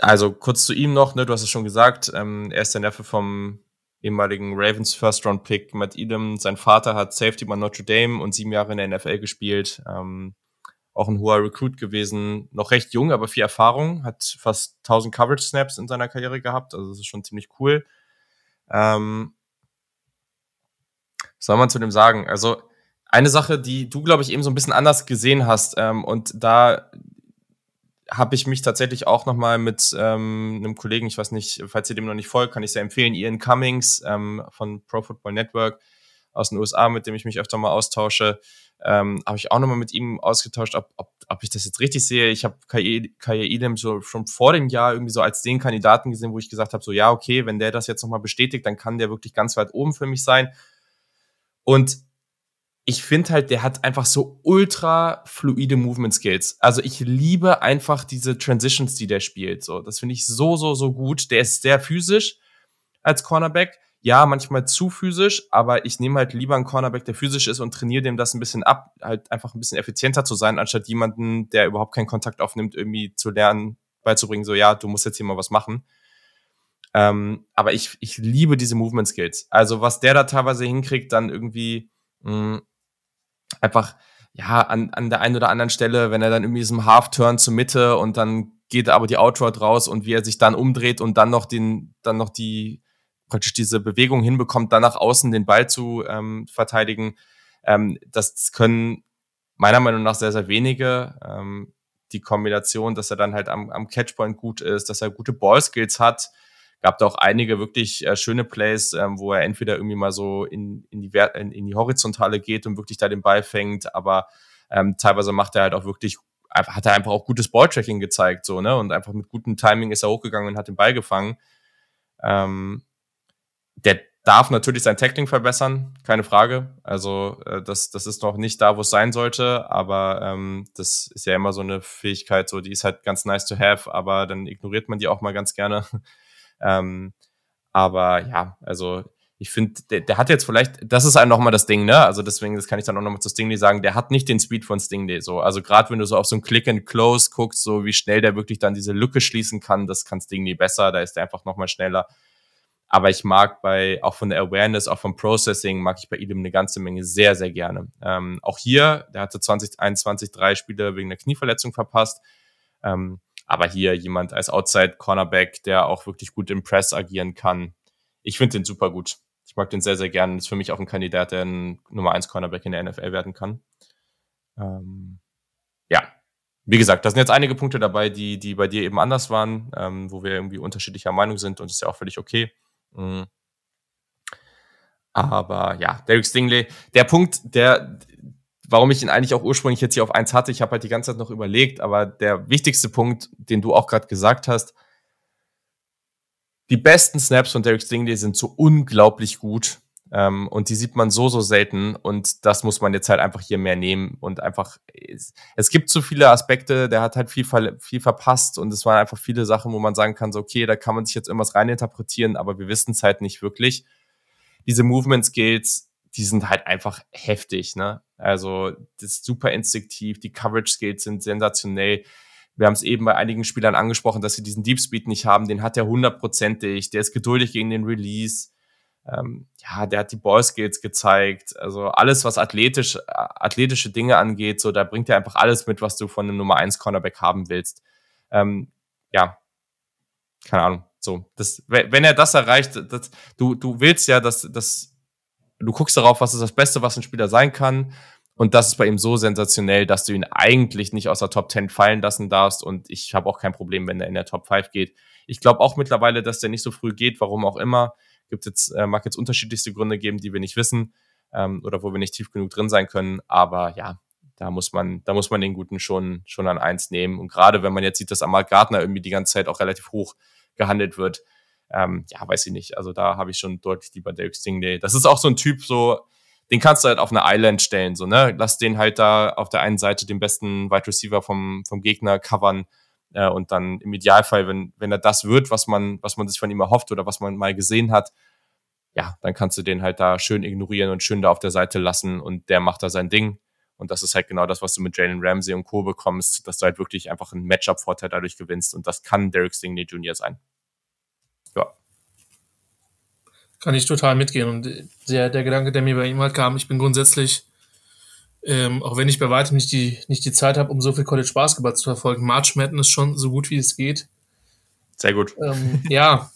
also kurz zu ihm noch, ne, du hast es schon gesagt, ähm, er ist der Neffe vom ehemaligen Ravens First Round Pick Matt Edom. Sein Vater hat Safety bei Notre Dame und sieben Jahre in der NFL gespielt. Ähm, auch ein hoher Recruit gewesen, noch recht jung, aber viel Erfahrung, hat fast 1000 Coverage Snaps in seiner Karriere gehabt, also das ist schon ziemlich cool. Ähm, was soll man zu dem sagen? Also eine Sache, die du, glaube ich, eben so ein bisschen anders gesehen hast ähm, und da habe ich mich tatsächlich auch noch mal mit ähm, einem Kollegen, ich weiß nicht, falls ihr dem noch nicht folgt, kann ich sehr empfehlen, Ian Cummings ähm, von Pro Football Network aus den USA, mit dem ich mich öfter mal austausche, ähm, habe ich auch noch mal mit ihm ausgetauscht, ob, ob, ob ich das jetzt richtig sehe. Ich habe Kaya Idem so schon vor dem Jahr irgendwie so als den Kandidaten gesehen, wo ich gesagt habe, so ja, okay, wenn der das jetzt noch mal bestätigt, dann kann der wirklich ganz weit oben für mich sein. Und ich finde halt, der hat einfach so ultra fluide Movement Skills. Also ich liebe einfach diese Transitions, die der spielt. So, das finde ich so, so, so gut. Der ist sehr physisch als Cornerback. Ja, manchmal zu physisch, aber ich nehme halt lieber einen Cornerback, der physisch ist und trainiere dem das ein bisschen ab, halt einfach ein bisschen effizienter zu sein, anstatt jemanden, der überhaupt keinen Kontakt aufnimmt, irgendwie zu lernen, beizubringen, so ja, du musst jetzt hier mal was machen. Ähm, aber ich, ich liebe diese Movement Skills. Also was der da teilweise hinkriegt, dann irgendwie mh, mm, einfach, ja, an, an der einen oder anderen Stelle, wenn er dann irgendwie diesem Half-Turn zur Mitte und dann geht aber die Outroad raus und wie er sich dann umdreht und dann noch den, dann noch die, praktisch diese Bewegung hinbekommt, dann nach außen den Ball zu ähm, verteidigen. Ähm, das können meiner Meinung nach sehr, sehr wenige. Ähm, die Kombination, dass er dann halt am, am Catchpoint gut ist, dass er gute Ballskills hat, gab da auch einige wirklich äh, schöne Plays, ähm, wo er entweder irgendwie mal so in, in, die, in, in die Horizontale geht und wirklich da den Ball fängt, aber ähm, teilweise macht er halt auch wirklich, hat er einfach auch gutes Balltracking gezeigt, so, ne? Und einfach mit gutem Timing ist er hochgegangen und hat den Ball gefangen. Ähm, der darf natürlich sein Tackling verbessern, keine Frage. Also äh, das, das ist noch nicht da, wo es sein sollte, aber ähm, das ist ja immer so eine Fähigkeit, so die ist halt ganz nice to have, aber dann ignoriert man die auch mal ganz gerne. Ähm, aber ja, also ich finde, der, der hat jetzt vielleicht, das ist halt nochmal das Ding, ne? Also deswegen, das kann ich dann auch nochmal zu Stingley sagen, der hat nicht den Speed von Stingley so. Also gerade wenn du so auf so ein Click and Close guckst, so wie schnell der wirklich dann diese Lücke schließen kann, das kann Stingley besser, da ist er einfach nochmal schneller. Aber ich mag bei, auch von der Awareness, auch vom Processing, mag ich bei ihm eine ganze Menge sehr, sehr gerne. Ähm, auch hier, der hatte 2021 drei Spiele wegen der Knieverletzung verpasst. Ähm, aber hier jemand als Outside Cornerback, der auch wirklich gut im Press agieren kann. Ich finde den super gut. Ich mag den sehr, sehr gern. Ist für mich auch ein Kandidat, der ein Nummer 1 Cornerback in der NFL werden kann. Ähm, ja, wie gesagt, da sind jetzt einige Punkte dabei, die, die bei dir eben anders waren, ähm, wo wir irgendwie unterschiedlicher Meinung sind und ist ja auch völlig okay. Mhm. Aber ja, Derek Stingley, der Punkt, der, warum ich ihn eigentlich auch ursprünglich jetzt hier auf eins hatte. Ich habe halt die ganze Zeit noch überlegt, aber der wichtigste Punkt, den du auch gerade gesagt hast, die besten Snaps von Derek Stingley sind so unglaublich gut. Ähm, und die sieht man so, so selten. Und das muss man jetzt halt einfach hier mehr nehmen. Und einfach, es, es gibt so viele Aspekte, der hat halt viel, viel verpasst. Und es waren einfach viele Sachen, wo man sagen kann, so, okay, da kann man sich jetzt irgendwas reininterpretieren, aber wir wissen es halt nicht wirklich. Diese Movement Skills, die sind halt einfach heftig, ne? Also, das ist super instinktiv, die Coverage Skills sind sensationell. Wir haben es eben bei einigen Spielern angesprochen, dass sie diesen Deep Speed nicht haben. Den hat er hundertprozentig. Der ist geduldig gegen den Release. Ähm, ja, der hat die Ball Skills gezeigt. Also alles, was athletisch, athletische Dinge angeht, so, da bringt er einfach alles mit, was du von einem Nummer 1 Cornerback haben willst. Ähm, ja, keine Ahnung. So, das, wenn er das erreicht, das, du, du willst ja, dass, dass du guckst darauf, was ist das Beste, was ein Spieler sein kann. Und das ist bei ihm so sensationell, dass du ihn eigentlich nicht aus der Top 10 fallen lassen darfst. Und ich habe auch kein Problem, wenn er in der Top 5 geht. Ich glaube auch mittlerweile, dass der nicht so früh geht, warum auch immer. Gibt jetzt, äh, mag jetzt unterschiedlichste Gründe geben, die wir nicht wissen ähm, oder wo wir nicht tief genug drin sein können. Aber ja, da muss man, da muss man den Guten schon, schon an eins nehmen. Und gerade wenn man jetzt sieht, dass Amal Gardner irgendwie die ganze Zeit auch relativ hoch gehandelt wird, ähm, ja, weiß ich nicht. Also da habe ich schon deutlich lieber Derek Stingley. Das ist auch so ein Typ, so, den kannst du halt auf eine Island stellen, so, ne? Lass den halt da auf der einen Seite den besten Wide Receiver vom, vom Gegner covern. Äh, und dann im Idealfall, wenn, wenn er das wird, was man, was man sich von ihm erhofft oder was man mal gesehen hat, ja, dann kannst du den halt da schön ignorieren und schön da auf der Seite lassen und der macht da sein Ding. Und das ist halt genau das, was du mit Jalen Ramsey und Co. bekommst, dass du halt wirklich einfach einen Matchup-Vorteil dadurch gewinnst. Und das kann Derek Stingley Jr. sein. Ja. Kann ich total mitgehen. Und der, der Gedanke, der mir bei ihm halt kam, ich bin grundsätzlich, ähm, auch wenn ich bei weitem nicht die, nicht die Zeit habe, um so viel College Basketball zu verfolgen, March Madness schon so gut wie es geht. Sehr gut. Ähm, ja,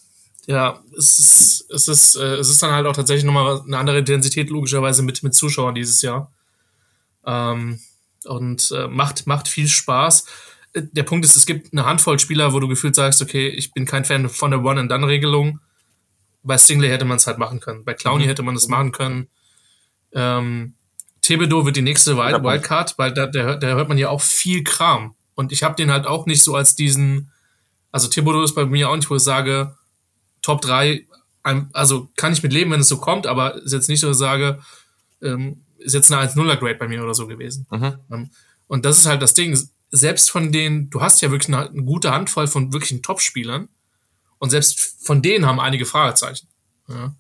ja, es ist, es ist, äh, es ist dann halt auch tatsächlich nochmal eine andere Intensität, logischerweise mit, mit Zuschauern dieses Jahr. Ähm, und äh, macht, macht viel Spaß. Äh, der Punkt ist, es gibt eine Handvoll Spieler, wo du gefühlt sagst, okay, ich bin kein Fan von der One-and-Done-Regelung. Bei Stingley hätte man es halt machen können. Bei Clowny mhm. hätte man es machen können. Ähm, Thibodeau wird die nächste Wild Wildcard, weil da, da, da hört man ja auch viel Kram. Und ich habe den halt auch nicht so als diesen, also Thibodeau ist bei mir auch nicht, wo ich sage, Top 3, also kann ich mit leben, wenn es so kommt, aber ist jetzt nicht so, dass ich sage, ähm, ist jetzt eine 1-0er Grade bei mir oder so gewesen. Mhm. Ähm, und das ist halt das Ding, selbst von denen, du hast ja wirklich eine, eine gute Handvoll von wirklichen Top-Spielern und selbst von denen haben einige Fragezeichen. Ja.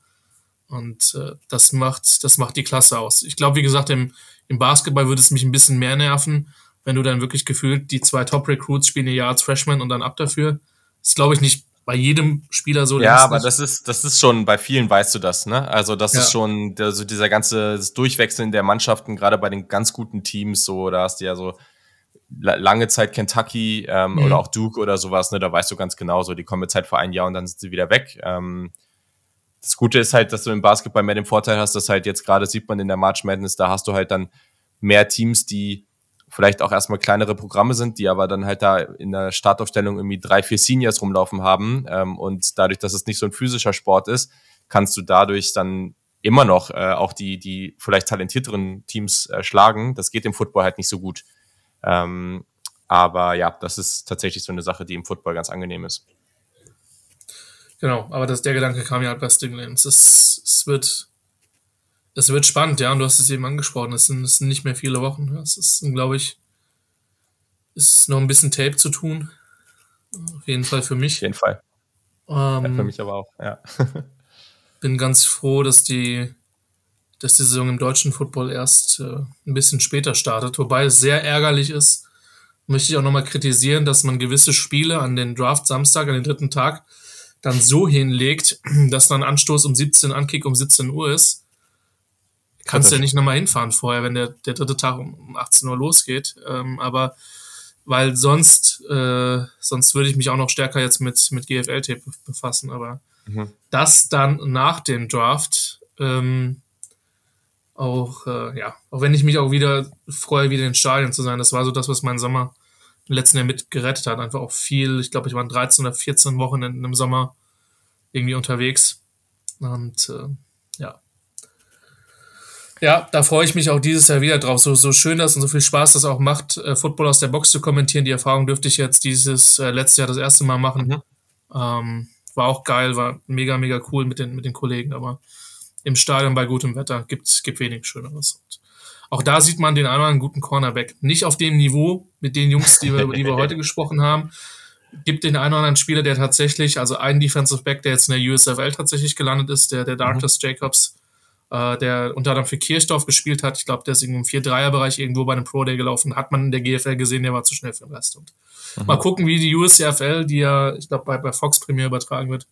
Und äh, das macht, das macht die Klasse aus. Ich glaube, wie gesagt, im, im Basketball würde es mich ein bisschen mehr nerven, wenn du dann wirklich gefühlt die zwei Top-Recruits spielen ihr Jahr als Freshman und dann ab dafür. Das glaube ich nicht bei jedem Spieler so. Ja, aber das ist, das ist schon, bei vielen weißt du das, ne? Also das ja. ist schon, also dieser ganze Durchwechseln der Mannschaften, gerade bei den ganz guten Teams, so, da hast du ja so lange Zeit Kentucky ähm, mhm. oder auch Duke oder sowas, ne? Da weißt du ganz genau so, die kommen jetzt halt vor ein Jahr und dann sind sie wieder weg. Ähm, das Gute ist halt, dass du im Basketball mehr den Vorteil hast, dass halt jetzt gerade sieht man in der March Madness, da hast du halt dann mehr Teams, die vielleicht auch erstmal kleinere Programme sind, die aber dann halt da in der Startaufstellung irgendwie drei, vier Seniors rumlaufen haben. Ähm, und dadurch, dass es nicht so ein physischer Sport ist, kannst du dadurch dann immer noch äh, auch die, die vielleicht talentierteren Teams äh, schlagen. Das geht im Football halt nicht so gut. Ähm, aber ja, das ist tatsächlich so eine Sache, die im Football ganz angenehm ist. Genau, aber das, der Gedanke kam ja halt bei Stinglands. Es, es wird, es wird spannend, ja, und du hast es eben angesprochen. Es sind, es sind nicht mehr viele Wochen. Es ist, glaube ich, ist noch ein bisschen Tape zu tun. Auf jeden Fall für mich. Auf jeden Fall. Ähm, ja, für mich aber auch, ja. bin ganz froh, dass die, dass die Saison im deutschen Football erst äh, ein bisschen später startet. Wobei es sehr ärgerlich ist, möchte ich auch nochmal kritisieren, dass man gewisse Spiele an den Draft Samstag, an den dritten Tag, dann so hinlegt, dass dann Anstoß um 17, Ankick um 17 Uhr ist, kannst du ja nicht nochmal hinfahren vorher, wenn der, der dritte Tag um 18 Uhr losgeht. Ähm, aber weil sonst, äh, sonst würde ich mich auch noch stärker jetzt mit, mit GFL-Tape befassen. Aber mhm. das dann nach dem Draft, ähm, auch, äh, ja, auch wenn ich mich auch wieder freue, wieder in den Stadien zu sein, das war so das, was mein Sommer letzten Jahr mit gerettet hat. Einfach auch viel, ich glaube, ich war 13 oder 14 Wochen in, im Sommer irgendwie unterwegs. Und äh, ja. Ja, da freue ich mich auch dieses Jahr wieder drauf. So, so schön das und so viel Spaß das auch macht, äh, Football aus der Box zu kommentieren. Die Erfahrung dürfte ich jetzt dieses äh, letzte Jahr das erste Mal machen. Mhm. Ähm, war auch geil, war mega, mega cool mit den, mit den Kollegen, aber im Stadion bei gutem Wetter gibt gibt wenig Schöneres. Und auch da sieht man den einen oder anderen guten Cornerback. Nicht auf dem Niveau mit den Jungs, die wir, über die wir heute gesprochen haben. Gibt den einen oder anderen Spieler, der tatsächlich, also ein Defensive Back, der jetzt in der USFL tatsächlich gelandet ist, der, der Darkness mhm. Jacobs, äh, der unter anderem für Kirchdorf gespielt hat. Ich glaube, der ist im 4-3er-Bereich irgendwo bei einem Pro Day gelaufen. Hat man in der GFL gesehen, der war zu schnell für den Rest. Und mhm. mal gucken, wie die USFL, die ja, ich glaube, bei, bei Fox Premier übertragen wird,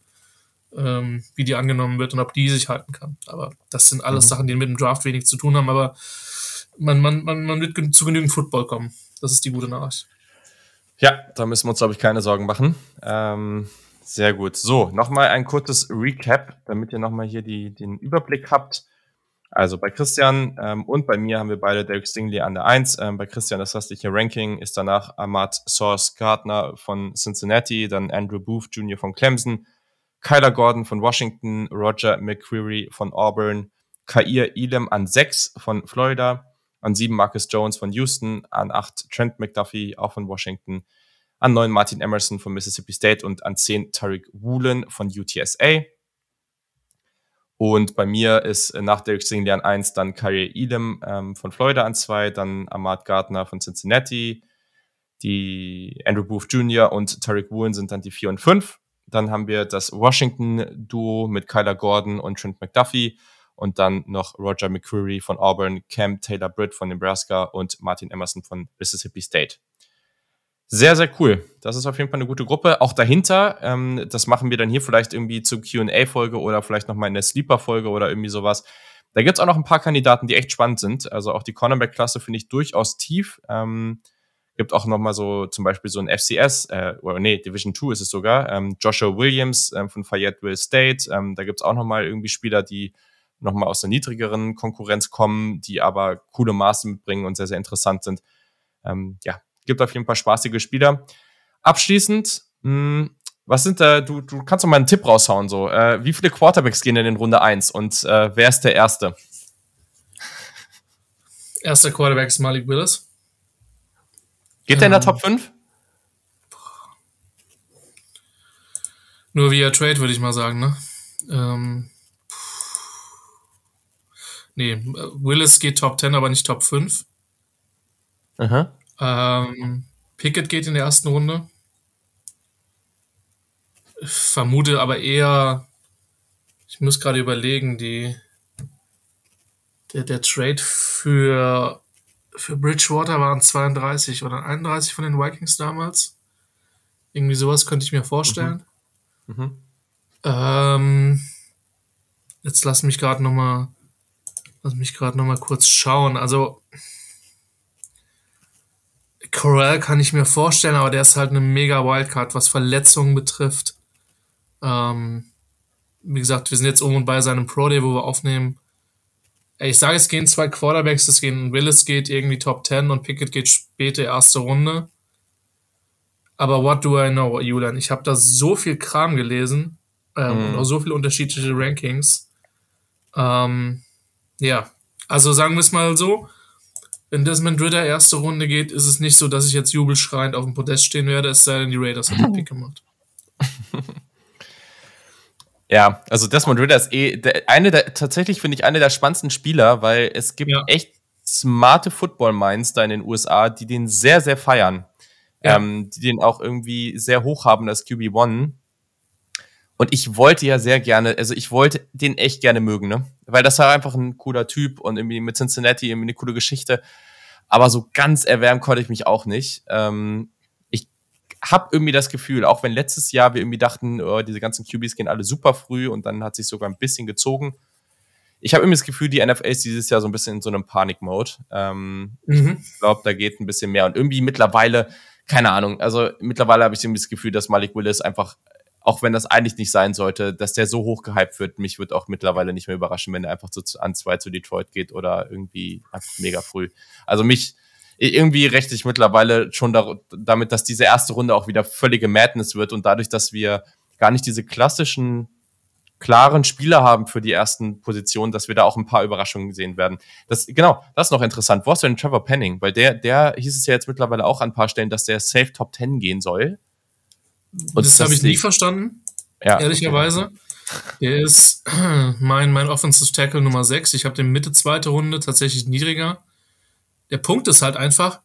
ähm, wie die angenommen wird und ob die sich halten kann. Aber das sind alles mhm. Sachen, die mit dem Draft wenig zu tun haben. Aber man, man, man, man wird zu genügend Football kommen. Das ist die gute Nachricht. Ja, da müssen wir uns, glaube ich, keine Sorgen machen. Ähm, sehr gut. So, nochmal ein kurzes Recap, damit ihr nochmal hier die, den Überblick habt. Also bei Christian ähm, und bei mir haben wir beide Derek Stingley an der 1. Ähm, bei Christian das restliche Ranking ist danach Ahmad Source Gardner von Cincinnati, dann Andrew Booth Jr. von Clemson, Kyler Gordon von Washington, Roger McCreary von Auburn, Kair Elam an 6 von Florida, an sieben Marcus Jones von Houston, an acht Trent McDuffie, auch von Washington, an neun Martin Emerson von Mississippi State und an zehn Tariq Woolen von UTSA. Und bei mir ist nach Derek Stingley an eins dann Kyrie Elam ähm, von Florida an zwei, dann Ahmad Gardner von Cincinnati, die Andrew Booth Jr. und Tariq Woolen sind dann die vier und fünf. Dann haben wir das Washington-Duo mit Kyler Gordon und Trent McDuffie und dann noch Roger McCreary von Auburn, Cam Taylor Britt von Nebraska und Martin Emerson von Mississippi State. Sehr, sehr cool. Das ist auf jeden Fall eine gute Gruppe. Auch dahinter, ähm, das machen wir dann hier vielleicht irgendwie zur QA-Folge oder vielleicht nochmal in der Sleeper-Folge oder irgendwie sowas. Da gibt's auch noch ein paar Kandidaten, die echt spannend sind. Also auch die Cornerback-Klasse finde ich durchaus tief. Ähm, gibt auch nochmal so zum Beispiel so ein FCS, äh, oder nee, Division 2 ist es sogar, ähm, Joshua Williams ähm, von Fayetteville State. Ähm, da gibt's auch nochmal irgendwie Spieler, die nochmal aus der niedrigeren Konkurrenz kommen, die aber coole Maße mitbringen und sehr, sehr interessant sind. Ähm, ja, gibt auf jeden Fall spaßige Spieler. Abschließend, mh, hm, was sind da, du, du kannst doch mal einen Tipp raushauen, so. Äh, wie viele Quarterbacks gehen denn in Runde 1 und äh, wer ist der Erste? Erster Quarterback ist Malik Willis. Geht der in der ähm. Top 5? Nur via Trade, würde ich mal sagen, ne? Ähm, nee, Willis geht Top 10, aber nicht Top 5. Aha. Ähm, Pickett geht in der ersten Runde. Ich vermute aber eher, ich muss gerade überlegen, die, der, der Trade für, für Bridgewater waren 32 oder 31 von den Vikings damals. Irgendwie sowas könnte ich mir vorstellen. Mhm. Mhm. Ähm, jetzt lass mich gerade noch mal, lass mich gerade noch mal kurz schauen. Also Corral kann ich mir vorstellen, aber der ist halt eine mega Wildcard, was Verletzungen betrifft. Ähm, wie gesagt, wir sind jetzt um und bei seinem Pro Day, wo wir aufnehmen. Ich sage, es gehen zwei Quarterbacks, es gehen Willis geht irgendwie Top 10 und Pickett geht späte erste Runde. Aber what do I know, Julian? Ich habe da so viel Kram gelesen ähm, mm. und auch so viele unterschiedliche Rankings. Ähm, ja, also sagen wir es mal so, wenn Desmond Ritter erste Runde geht, ist es nicht so, dass ich jetzt jubelschreiend auf dem Podest stehen werde, es sei denn, die Raiders haben den Pick gemacht. Ja, also Desmond Ritter ist eh der, eine der, tatsächlich finde ich eine der spannendsten Spieler, weil es gibt ja. echt smarte Football-Minds da in den USA, die den sehr, sehr feiern. Ja. Ähm, die den auch irgendwie sehr hoch haben, das QB1. Und ich wollte ja sehr gerne, also ich wollte den echt gerne mögen, ne? Weil das war einfach ein cooler Typ und irgendwie mit Cincinnati irgendwie eine coole Geschichte. Aber so ganz erwärmen konnte ich mich auch nicht. Ähm, ich habe irgendwie das Gefühl, auch wenn letztes Jahr wir irgendwie dachten, oh, diese ganzen QBs gehen alle super früh und dann hat sich sogar ein bisschen gezogen. Ich habe irgendwie das Gefühl, die NFL ist dieses Jahr so ein bisschen in so einem Panik-Mode. Ähm, mhm. Ich glaube, da geht ein bisschen mehr. Und irgendwie mittlerweile, keine Ahnung, also mittlerweile habe ich irgendwie das Gefühl, dass Malik Willis einfach auch wenn das eigentlich nicht sein sollte, dass der so hoch gehypt wird. Mich wird auch mittlerweile nicht mehr überraschen, wenn er einfach zu, an zwei zu Detroit geht oder irgendwie mega früh. Also mich, irgendwie rechte ich mittlerweile schon da, damit, dass diese erste Runde auch wieder völlige Madness wird und dadurch, dass wir gar nicht diese klassischen klaren Spieler haben für die ersten Positionen, dass wir da auch ein paar Überraschungen sehen werden. Das, genau, das ist noch interessant. Wo hast du denn Trevor Penning? Weil der, der hieß es ja jetzt mittlerweile auch an ein paar Stellen, dass der safe Top 10 gehen soll. Und das habe ich nie verstanden, ja, ehrlicherweise. Der ist mein, mein Offensive Tackle Nummer 6. Ich habe den Mitte zweite Runde tatsächlich niedriger. Der Punkt ist halt einfach,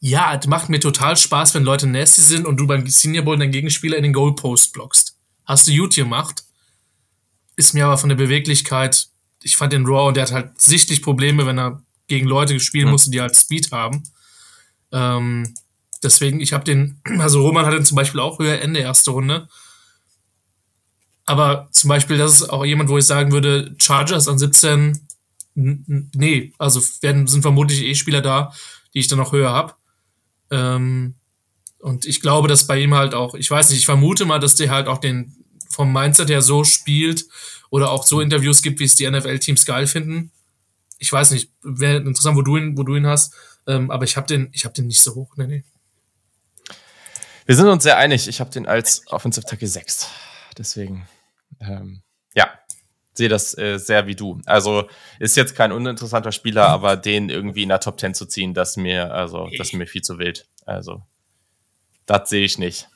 ja, es macht mir total Spaß, wenn Leute nasty sind und du beim Senior Bowl deinen Gegenspieler in den Goalpost blockst. Hast du gut gemacht. Ist mir aber von der Beweglichkeit, ich fand den Raw und der hat halt sichtlich Probleme, wenn er gegen Leute spielen hm. musste, die halt Speed haben. Ähm, Deswegen, ich habe den, also Roman hat den zum Beispiel auch höher Ende erste Runde. Aber zum Beispiel, das ist auch jemand, wo ich sagen würde, Chargers an 17, nee, also werden, sind vermutlich eh Spieler da, die ich dann noch höher habe. Ähm, und ich glaube, dass bei ihm halt auch, ich weiß nicht, ich vermute mal, dass der halt auch den vom Mindset her so spielt oder auch so Interviews gibt, wie es die NFL-Teams geil finden. Ich weiß nicht, wäre interessant, wo du ihn, wo du ihn hast. Ähm, aber ich habe den, ich habe den nicht so hoch. Nee, nee. Wir sind uns sehr einig. Ich habe den als Offensive Tackle 6. Deswegen, ähm, ja, sehe das äh, sehr wie du. Also ist jetzt kein uninteressanter Spieler, aber den irgendwie in der Top 10 zu ziehen, das mir, also, das ist mir viel zu wild. Also, das sehe ich nicht.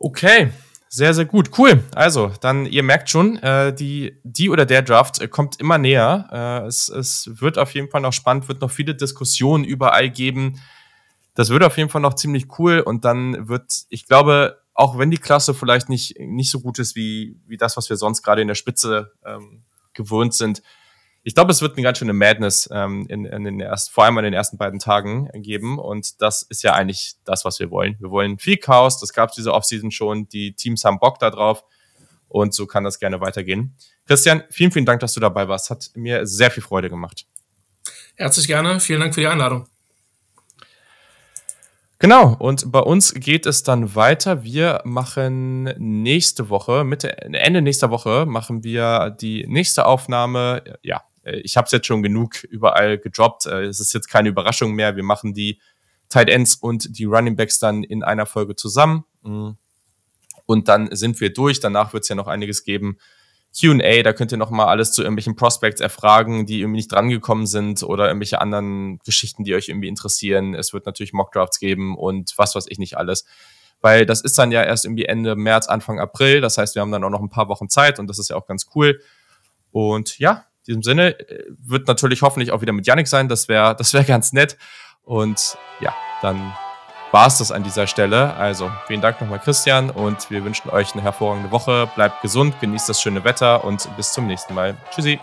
Okay, sehr, sehr gut. Cool. Also, dann, ihr merkt schon, äh, die, die oder der Draft äh, kommt immer näher. Äh, es, es wird auf jeden Fall noch spannend, wird noch viele Diskussionen überall geben das wird auf jeden Fall noch ziemlich cool und dann wird, ich glaube, auch wenn die Klasse vielleicht nicht, nicht so gut ist wie, wie das, was wir sonst gerade in der Spitze ähm, gewohnt sind. Ich glaube, es wird eine ganz schöne Madness ähm, in, in den ersten, vor allem in den ersten beiden Tagen geben. Und das ist ja eigentlich das, was wir wollen. Wir wollen viel Chaos. Das gab es diese Offseason schon. Die Teams haben Bock da drauf. Und so kann das gerne weitergehen. Christian, vielen, vielen Dank, dass du dabei warst. Hat mir sehr viel Freude gemacht. Herzlich gerne. Vielen Dank für die Einladung. Genau, und bei uns geht es dann weiter. Wir machen nächste Woche, Mitte, Ende nächster Woche, machen wir die nächste Aufnahme. Ja, ich habe es jetzt schon genug überall gedroppt. Es ist jetzt keine Überraschung mehr. Wir machen die Tight Ends und die Running Backs dann in einer Folge zusammen. Und dann sind wir durch. Danach wird es ja noch einiges geben QA, da könnt ihr nochmal alles zu irgendwelchen Prospects erfragen, die irgendwie nicht drangekommen sind oder irgendwelche anderen Geschichten, die euch irgendwie interessieren. Es wird natürlich Mockdrafts geben und was weiß ich nicht alles. Weil das ist dann ja erst irgendwie Ende März, Anfang April. Das heißt, wir haben dann auch noch ein paar Wochen Zeit und das ist ja auch ganz cool. Und ja, in diesem Sinne äh, wird natürlich hoffentlich auch wieder mit Yannick sein. Das wäre das wäre ganz nett. Und ja, dann war es das an dieser Stelle. Also vielen Dank nochmal, Christian, und wir wünschen euch eine hervorragende Woche. Bleibt gesund, genießt das schöne Wetter und bis zum nächsten Mal. Tschüssi.